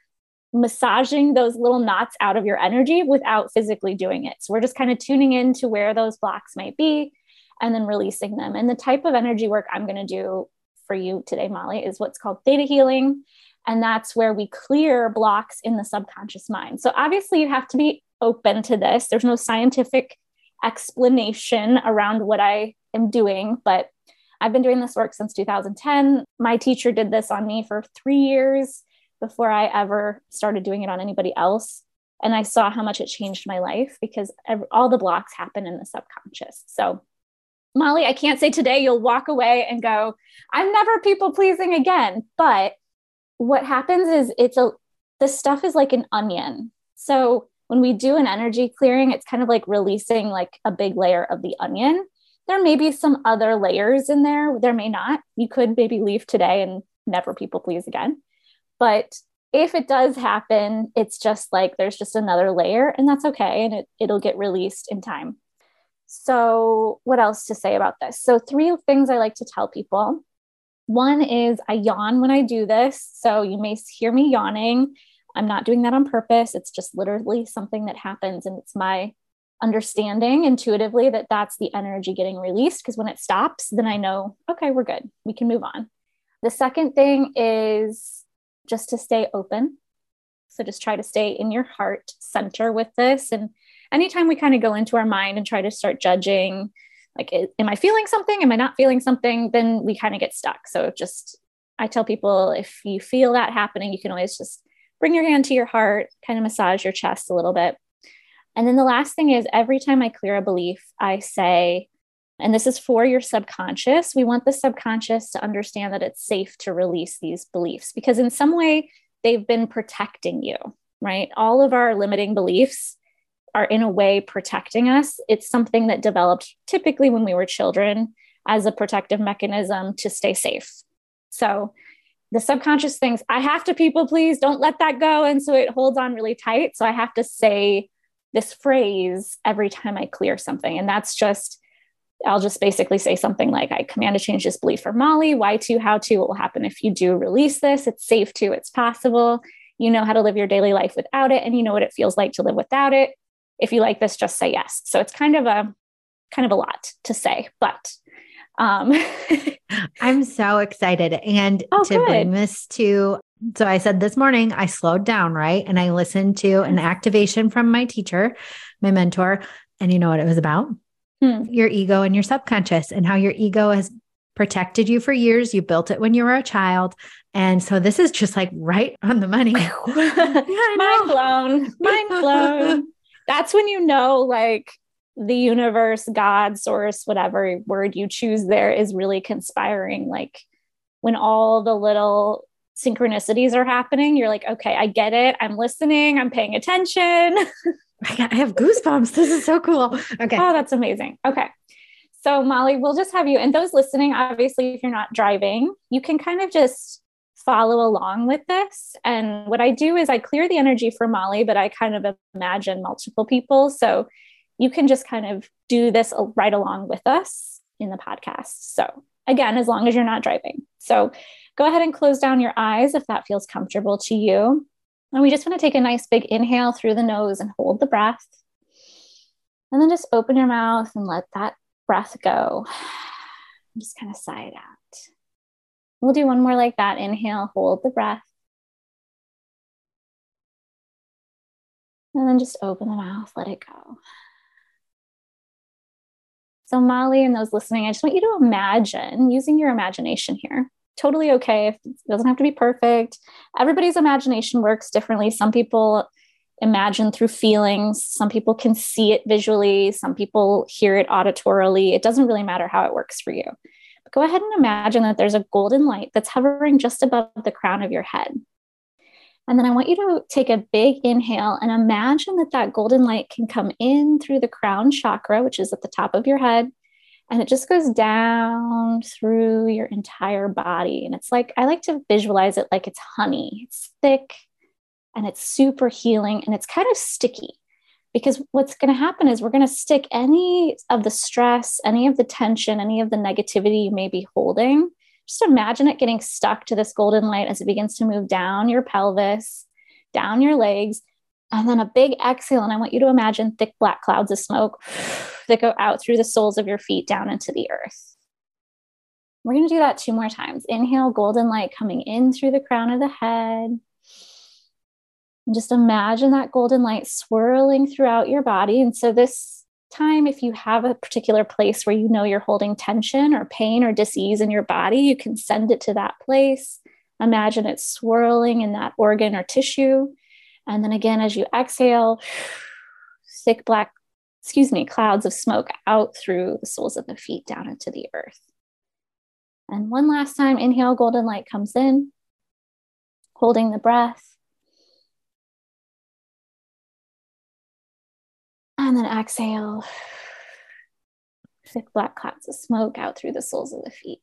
massaging those little knots out of your energy without physically doing it. So we're just kind of tuning in to where those blocks might be and then releasing them. And the type of energy work I'm going to do for you today, Molly, is what's called theta healing. And that's where we clear blocks in the subconscious mind. So obviously, you have to be open to this. There's no scientific explanation around what I am doing, but I've been doing this work since 2010. My teacher did this on me for three years before I ever started doing it on anybody else. And I saw how much it changed my life because all the blocks happen in the subconscious. So, Molly, I can't say today you'll walk away and go, I'm never people pleasing again. But what happens is it's a, this stuff is like an onion. So, when we do an energy clearing, it's kind of like releasing like a big layer of the onion there may be some other layers in there. There may not. You could maybe leave today and never people please again. But if it does happen, it's just like there's just another layer, and that's okay. And it, it'll get released in time. So, what else to say about this? So, three things I like to tell people. One is I yawn when I do this. So, you may hear me yawning. I'm not doing that on purpose. It's just literally something that happens, and it's my understanding intuitively that that's the energy getting released. Because when it stops, then I know, okay, we're good. We can move on. The second thing is just to stay open. So just try to stay in your heart center with this. And anytime we kind of go into our mind and try to start judging, like, am I feeling something? Am I not feeling something? Then we kind of get stuck. So just, I tell people if you feel that happening, you can always just bring your hand to your heart, kind of massage your chest a little bit. And then the last thing is every time I clear a belief, I say, and this is for your subconscious. We want the subconscious to understand that it's safe to release these beliefs because, in some way, they've been protecting you, right? All of our limiting beliefs are, in a way, protecting us. It's something that developed typically when we were children as a protective mechanism to stay safe. So, the subconscious thinks, I have to people please, don't let that go. And so it holds on really tight. So I have to say this phrase every time I clear something. And that's just, I'll just basically say something like, I command to change this belief for Molly. Why to, how to, what will happen if you do release this? It's safe to, it's possible. You know how to live your daily life without it, and you know what it feels like to live without it. If you like this, just say yes. So it's kind of a kind of a lot to say, but um I'm so excited. And oh, to good. bring this to so I said this morning, I slowed down, right? And I listened to an activation from my teacher, my mentor. And you know what it was about? Hmm. Your ego and your subconscious, and how your ego has protected you for years. You built it when you were a child. And so this is just like right on the money. yeah, Mind blown. Mind blown. That's when you know, like, the universe, God, source, whatever word you choose there is really conspiring. Like, when all the little synchronicities are happening, you're like, okay, I get it. I'm listening. I'm paying attention. I have goosebumps. This is so cool. Okay. Oh, that's amazing. Okay. So, Molly, we'll just have you, and those listening, obviously, if you're not driving, you can kind of just follow along with this. And what I do is I clear the energy for Molly, but I kind of imagine multiple people. So, you can just kind of do this right along with us in the podcast. So, again, as long as you're not driving. So, Go ahead and close down your eyes if that feels comfortable to you. And we just want to take a nice big inhale through the nose and hold the breath. And then just open your mouth and let that breath go. Just kind of sigh it out. We'll do one more like that. Inhale, hold the breath. And then just open the mouth, let it go. So, Molly and those listening, I just want you to imagine using your imagination here totally okay if it doesn't have to be perfect. Everybody's imagination works differently. Some people imagine through feelings, some people can see it visually, some people hear it auditorily. It doesn't really matter how it works for you. But go ahead and imagine that there's a golden light that's hovering just above the crown of your head. And then I want you to take a big inhale and imagine that that golden light can come in through the crown chakra, which is at the top of your head, and it just goes down through your entire body. And it's like, I like to visualize it like it's honey. It's thick and it's super healing and it's kind of sticky because what's going to happen is we're going to stick any of the stress, any of the tension, any of the negativity you may be holding. Just imagine it getting stuck to this golden light as it begins to move down your pelvis, down your legs, and then a big exhale. And I want you to imagine thick black clouds of smoke that go out through the soles of your feet down into the earth. We're going to do that two more times. Inhale, golden light coming in through the crown of the head. And just imagine that golden light swirling throughout your body. And so, this time, if you have a particular place where you know you're holding tension or pain or disease in your body, you can send it to that place. Imagine it swirling in that organ or tissue. And then again, as you exhale, thick black, excuse me, clouds of smoke out through the soles of the feet down into the earth. And one last time, inhale, golden light comes in, holding the breath. And then exhale, Thick black clouds of smoke out through the soles of the feet.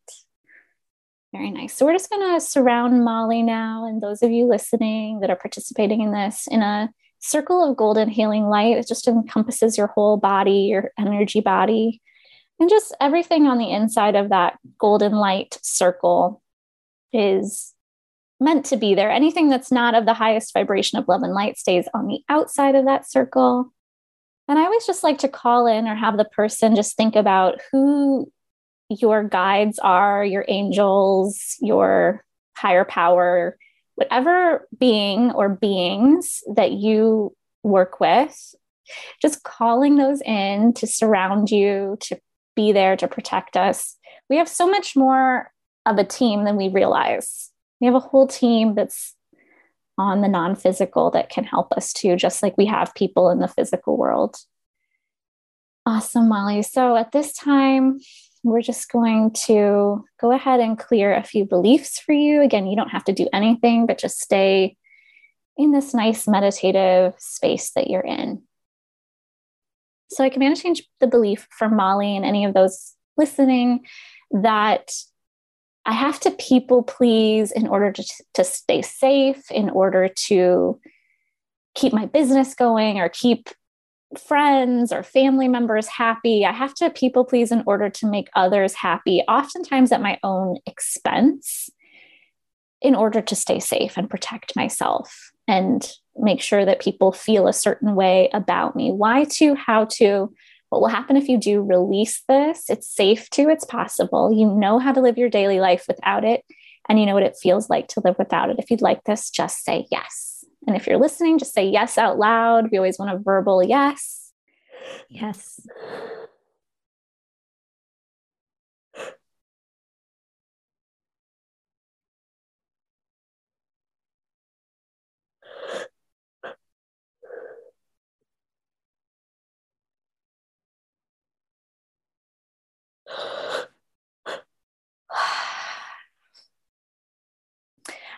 Very nice. So we're just going to surround Molly now, and those of you listening that are participating in this in a circle of golden healing light. It just encompasses your whole body, your energy body, and just everything on the inside of that golden light circle is meant to be there. Anything that's not of the highest vibration of love and light stays on the outside of that circle. And I always just like to call in or have the person just think about who your guides are, your angels, your higher power, whatever being or beings that you work with, just calling those in to surround you, to be there to protect us. We have so much more of a team than we realize. We have a whole team that's on the non physical that can help us too, just like we have people in the physical world. Awesome, Molly. So at this time, we're just going to go ahead and clear a few beliefs for you. Again, you don't have to do anything, but just stay in this nice meditative space that you're in. So I can to change the belief for Molly and any of those listening that I have to people please in order to, to stay safe, in order to keep my business going or keep friends or family members happy. I have to people please in order to make others happy, oftentimes at my own expense, in order to stay safe and protect myself and make sure that people feel a certain way about me. Why to, how to, what will happen if you do release this? It's safe to, it's possible. You know how to live your daily life without it, and you know what it feels like to live without it. If you'd like this, just say yes. And if you're listening, just say yes out loud. We always want a verbal yes. Yes.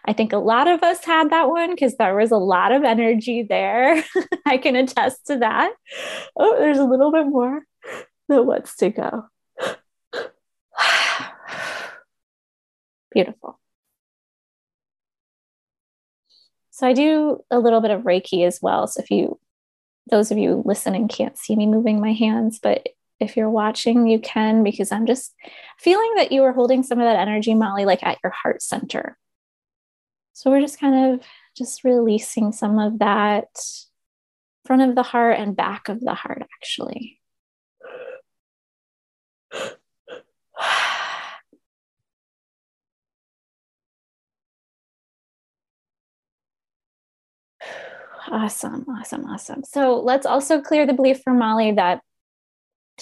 I think a lot of us had that one because there was a lot of energy there. I can attest to that. Oh, there's a little bit more that wants to go. Beautiful. So I do a little bit of Reiki as well. So if you, those of you listening can't see me moving my hands, but if you're watching, you can because I'm just feeling that you are holding some of that energy, Molly, like at your heart center. So we're just kind of just releasing some of that front of the heart and back of the heart, actually. Awesome, awesome, awesome. So let's also clear the belief for Molly that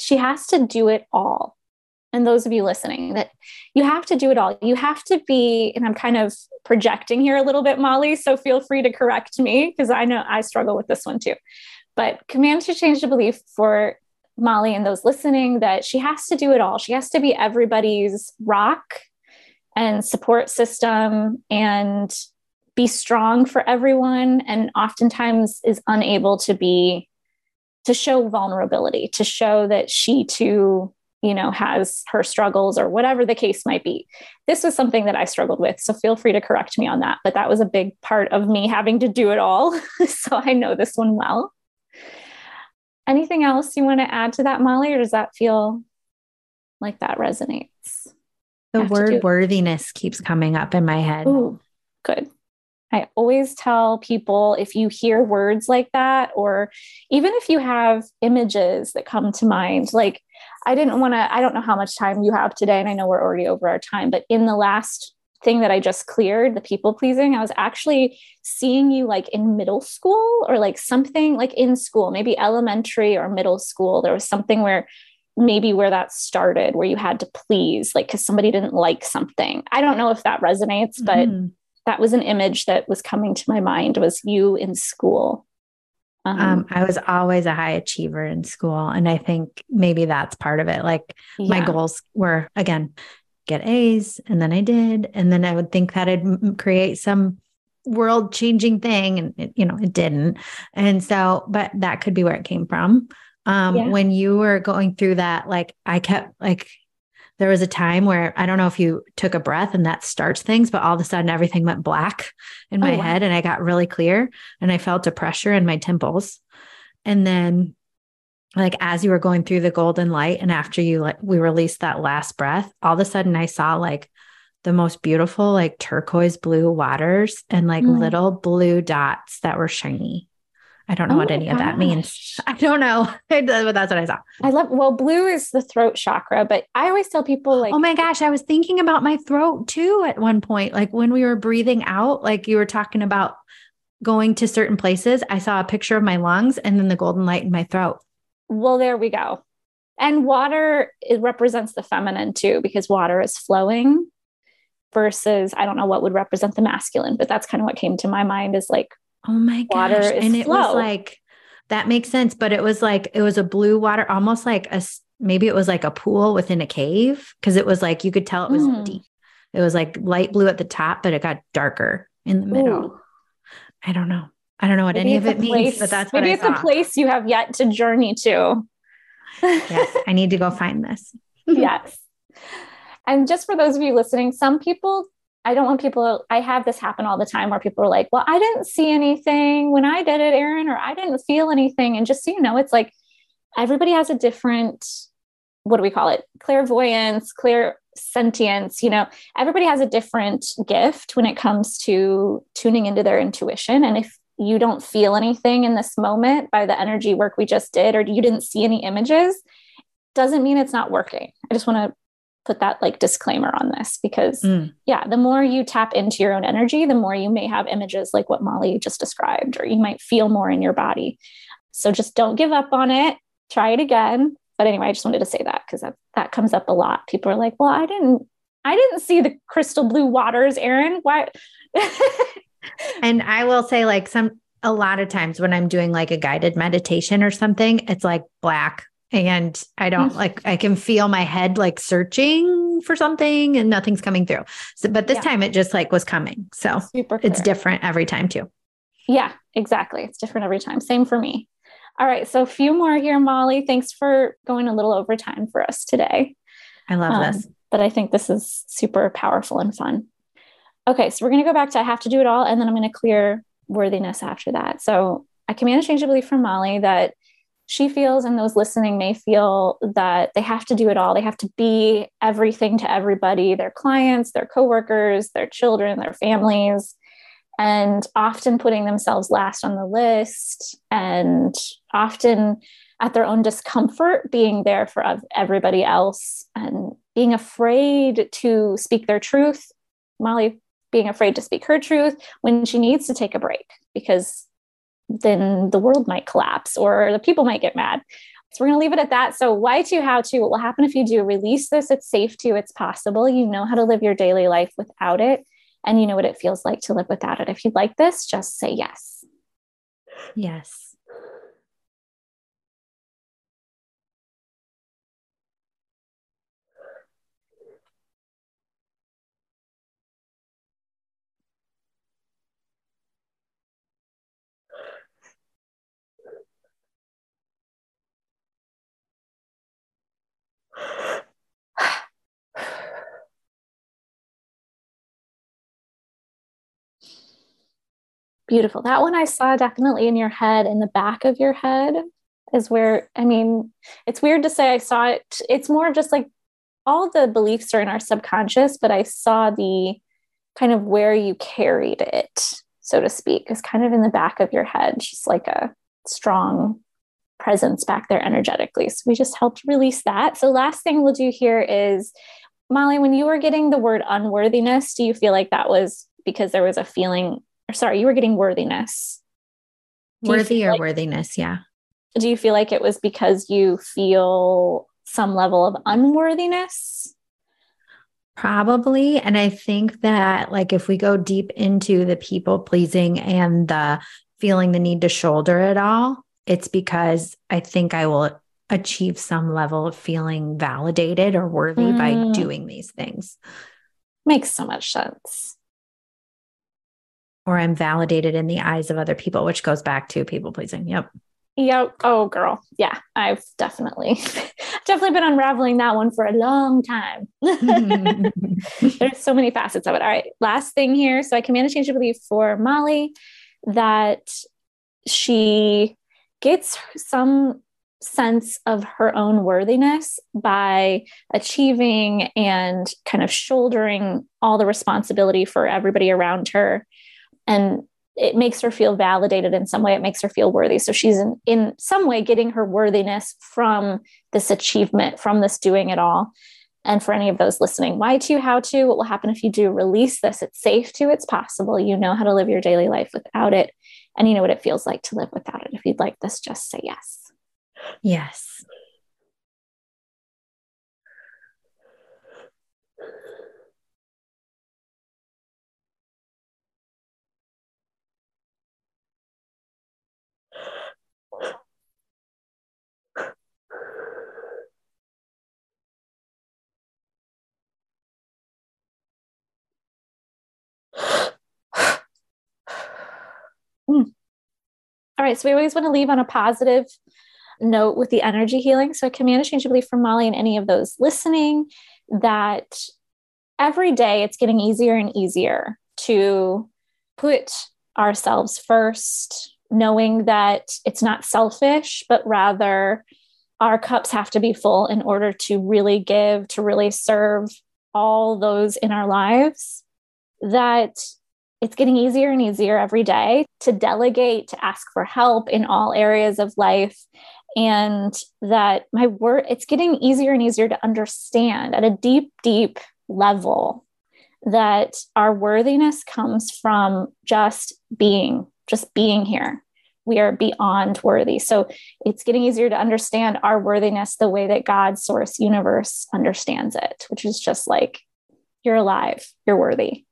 she has to do it all and those of you listening that you have to do it all. You have to be, and I'm kind of projecting here a little bit, Molly, so feel free to correct me because I know I struggle with this one too. But command to change the belief for Molly and those listening that she has to do it all. She has to be everybody's rock and support system and be strong for everyone and oftentimes is unable to be to show vulnerability to show that she too you know has her struggles or whatever the case might be. This was something that i struggled with so feel free to correct me on that but that was a big part of me having to do it all so i know this one well. Anything else you want to add to that molly or does that feel like that resonates? The word worthiness keeps coming up in my head. Ooh, good I always tell people if you hear words like that, or even if you have images that come to mind, like I didn't want to, I don't know how much time you have today, and I know we're already over our time, but in the last thing that I just cleared, the people pleasing, I was actually seeing you like in middle school or like something like in school, maybe elementary or middle school. There was something where maybe where that started, where you had to please, like because somebody didn't like something. I don't know if that resonates, but mm-hmm. That was an image that was coming to my mind was you in school. Um, um, I was always a high achiever in school. And I think maybe that's part of it. Like yeah. my goals were, again, get A's. And then I did. And then I would think that I'd create some world changing thing. And, it, you know, it didn't. And so, but that could be where it came from. Um, yeah. when you were going through that, like I kept like there was a time where I don't know if you took a breath and that starts things, but all of a sudden everything went black in my oh, wow. head and I got really clear and I felt a pressure in my temples. And then like as you were going through the golden light and after you like we released that last breath, all of a sudden I saw like the most beautiful like turquoise blue waters and like mm. little blue dots that were shiny. I don't know oh what any gosh. of that oh means. I don't know, but that's what I saw. I love, well, blue is the throat chakra, but I always tell people like, oh my gosh, I was thinking about my throat too at one point. Like when we were breathing out, like you were talking about going to certain places, I saw a picture of my lungs and then the golden light in my throat. Well, there we go. And water, it represents the feminine too, because water is flowing versus, I don't know what would represent the masculine, but that's kind of what came to my mind is like Oh my gosh. Water and it flow. was like, that makes sense. But it was like, it was a blue water, almost like a, maybe it was like a pool within a cave. Cause it was like, you could tell it was mm. deep. It was like light blue at the top, but it got darker in the middle. Ooh. I don't know. I don't know what maybe any of it place, means, but that's maybe it's a place you have yet to journey to. yes, I need to go find this. yes. And just for those of you listening, some people I don't want people, I have this happen all the time where people are like, well, I didn't see anything when I did it, Erin, or I didn't feel anything. And just so you know, it's like everybody has a different, what do we call it? Clairvoyance, clear sentience, you know, everybody has a different gift when it comes to tuning into their intuition. And if you don't feel anything in this moment by the energy work we just did, or you didn't see any images, doesn't mean it's not working. I just want to put that like disclaimer on this because mm. yeah the more you tap into your own energy the more you may have images like what molly just described or you might feel more in your body. So just don't give up on it. Try it again. But anyway i just wanted to say that because that, that comes up a lot. People are like well i didn't i didn't see the crystal blue waters erin. Why and i will say like some a lot of times when i'm doing like a guided meditation or something it's like black and I don't mm. like I can feel my head like searching for something and nothing's coming through. So but this yeah. time it just like was coming. So it's different every time too. Yeah, exactly. It's different every time. Same for me. All right, so a few more here Molly. Thanks for going a little over time for us today. I love um, this. But I think this is super powerful and fun. Okay, so we're going to go back to I have to do it all and then I'm going to clear worthiness after that. So I command a change of belief from Molly that she feels and those listening may feel that they have to do it all. They have to be everything to everybody their clients their coworkers their children their families and often putting themselves last on the list and often at their own discomfort being there for everybody else and being afraid to speak their truth. Molly being afraid to speak her truth when she needs to take a break because then the world might collapse or the people might get mad. So we're going to leave it at that. So why to, how to, what will happen if you do release this? It's safe to, it's possible. You know how to live your daily life without it. And you know what it feels like to live without it. If you'd like this, just say yes. Yes. Beautiful. That one I saw definitely in your head, in the back of your head is where, I mean, it's weird to say I saw it. It's more just like all the beliefs are in our subconscious, but I saw the kind of where you carried it, so to speak, is kind of in the back of your head, just like a strong presence back there energetically. So we just helped release that. So, last thing we'll do here is Molly, when you were getting the word unworthiness, do you feel like that was because there was a feeling or sorry, you were getting worthiness. Do Worthy or like, worthiness, yeah. Do you feel like it was because you feel some level of unworthiness? Probably. And I think that, like, if we go deep into the people pleasing and the feeling the need to shoulder it all, it's because I think I will achieve some level of feeling validated or worthy mm. by doing these things. Makes so much sense or I'm validated in the eyes of other people, which goes back to people pleasing. Yep. Yep. Oh, girl. Yeah, I've definitely, definitely been unraveling that one for a long time. There's so many facets of it. All right. Last thing here. So I command a change of belief for Molly that she gets some sense of her own worthiness by achieving and kind of shouldering all the responsibility for everybody around her. And it makes her feel validated in some way. It makes her feel worthy. So she's in, in some way getting her worthiness from this achievement, from this doing it all. And for any of those listening, why to, how to, what will happen if you do release this? It's safe to, it's possible. You know how to live your daily life without it. And you know what it feels like to live without it. If you'd like this, just say yes. Yes. Mm. All right. So we always want to leave on a positive note with the energy healing. So I command change of belief from Molly and any of those listening that every day it's getting easier and easier to put ourselves first, knowing that it's not selfish, but rather our cups have to be full in order to really give, to really serve all those in our lives. That it's getting easier and easier every day to delegate, to ask for help in all areas of life, and that my work it's getting easier and easier to understand at a deep deep level that our worthiness comes from just being just being here. We are beyond worthy. So it's getting easier to understand our worthiness the way that god source universe understands it which is just like you're alive you're worthy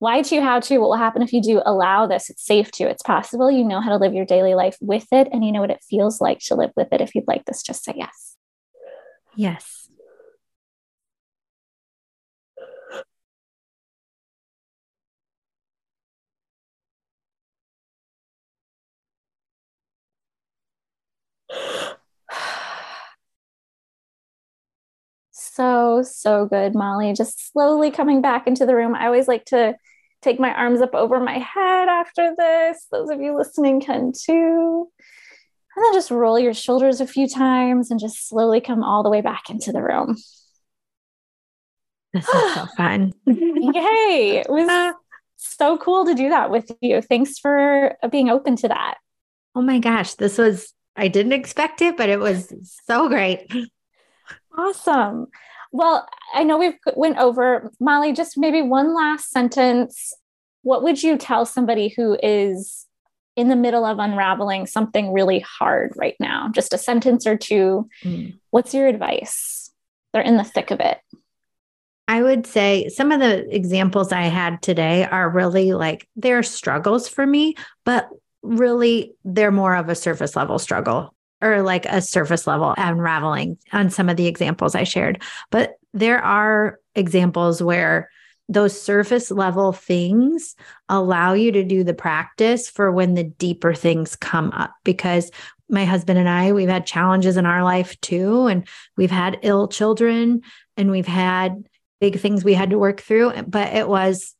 why to, how to, what will happen if you do allow this? It's safe to, it's possible. You know how to live your daily life with it, and you know what it feels like to live with it. If you'd like this, just say yes. Yes. So, so good, Molly. Just slowly coming back into the room. I always like to take my arms up over my head after this. Those of you listening can too. And then just roll your shoulders a few times and just slowly come all the way back into the room. This is so fun. Yay. It was ah. so cool to do that with you. Thanks for being open to that. Oh my gosh. This was, I didn't expect it, but it was so great. Awesome. Well, I know we've went over Molly, just maybe one last sentence. What would you tell somebody who is in the middle of unraveling something really hard right now? Just a sentence or two. Mm. What's your advice? They're in the thick of it. I would say some of the examples I had today are really like they're struggles for me, but really they're more of a surface level struggle or like a surface level unraveling on some of the examples I shared. But there are examples where those surface level things allow you to do the practice for when the deeper things come up because my husband and I we've had challenges in our life too and we've had ill children and we've had big things we had to work through but it was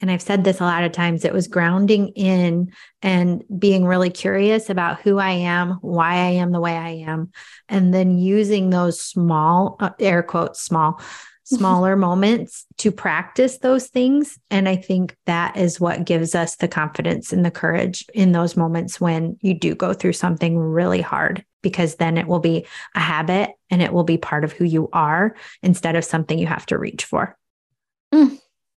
and I've said this a lot of times, it was grounding in and being really curious about who I am, why I am the way I am, and then using those small, uh, air quotes, small, smaller moments to practice those things. And I think that is what gives us the confidence and the courage in those moments when you do go through something really hard, because then it will be a habit and it will be part of who you are instead of something you have to reach for. Mm.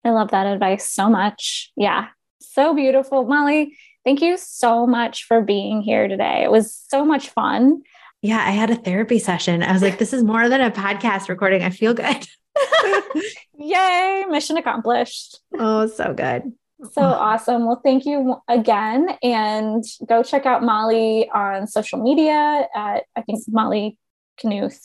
I love that advice so much. Yeah, so beautiful. Molly, thank you so much for being here today. It was so much fun. Yeah, I had a therapy session. I was like, this is more than a podcast recording. I feel good. Yay, mission accomplished. Oh, so good. So oh. awesome. Well, thank you again. And go check out Molly on social media at, I think, Molly Knuth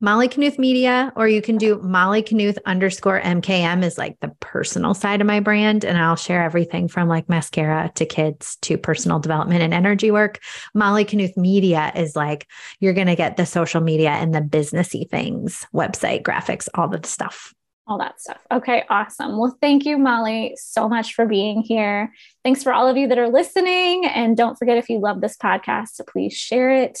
Molly Knuth Media, or you can do Molly Knuth underscore MKM is like the personal side of my brand. And I'll share everything from like mascara to kids to personal development and energy work. Molly Knuth Media is like, you're going to get the social media and the businessy things, website, graphics, all the stuff all that stuff. Okay, awesome. Well, thank you, Molly, so much for being here. Thanks for all of you that are listening. And don't forget if you love this podcast please share it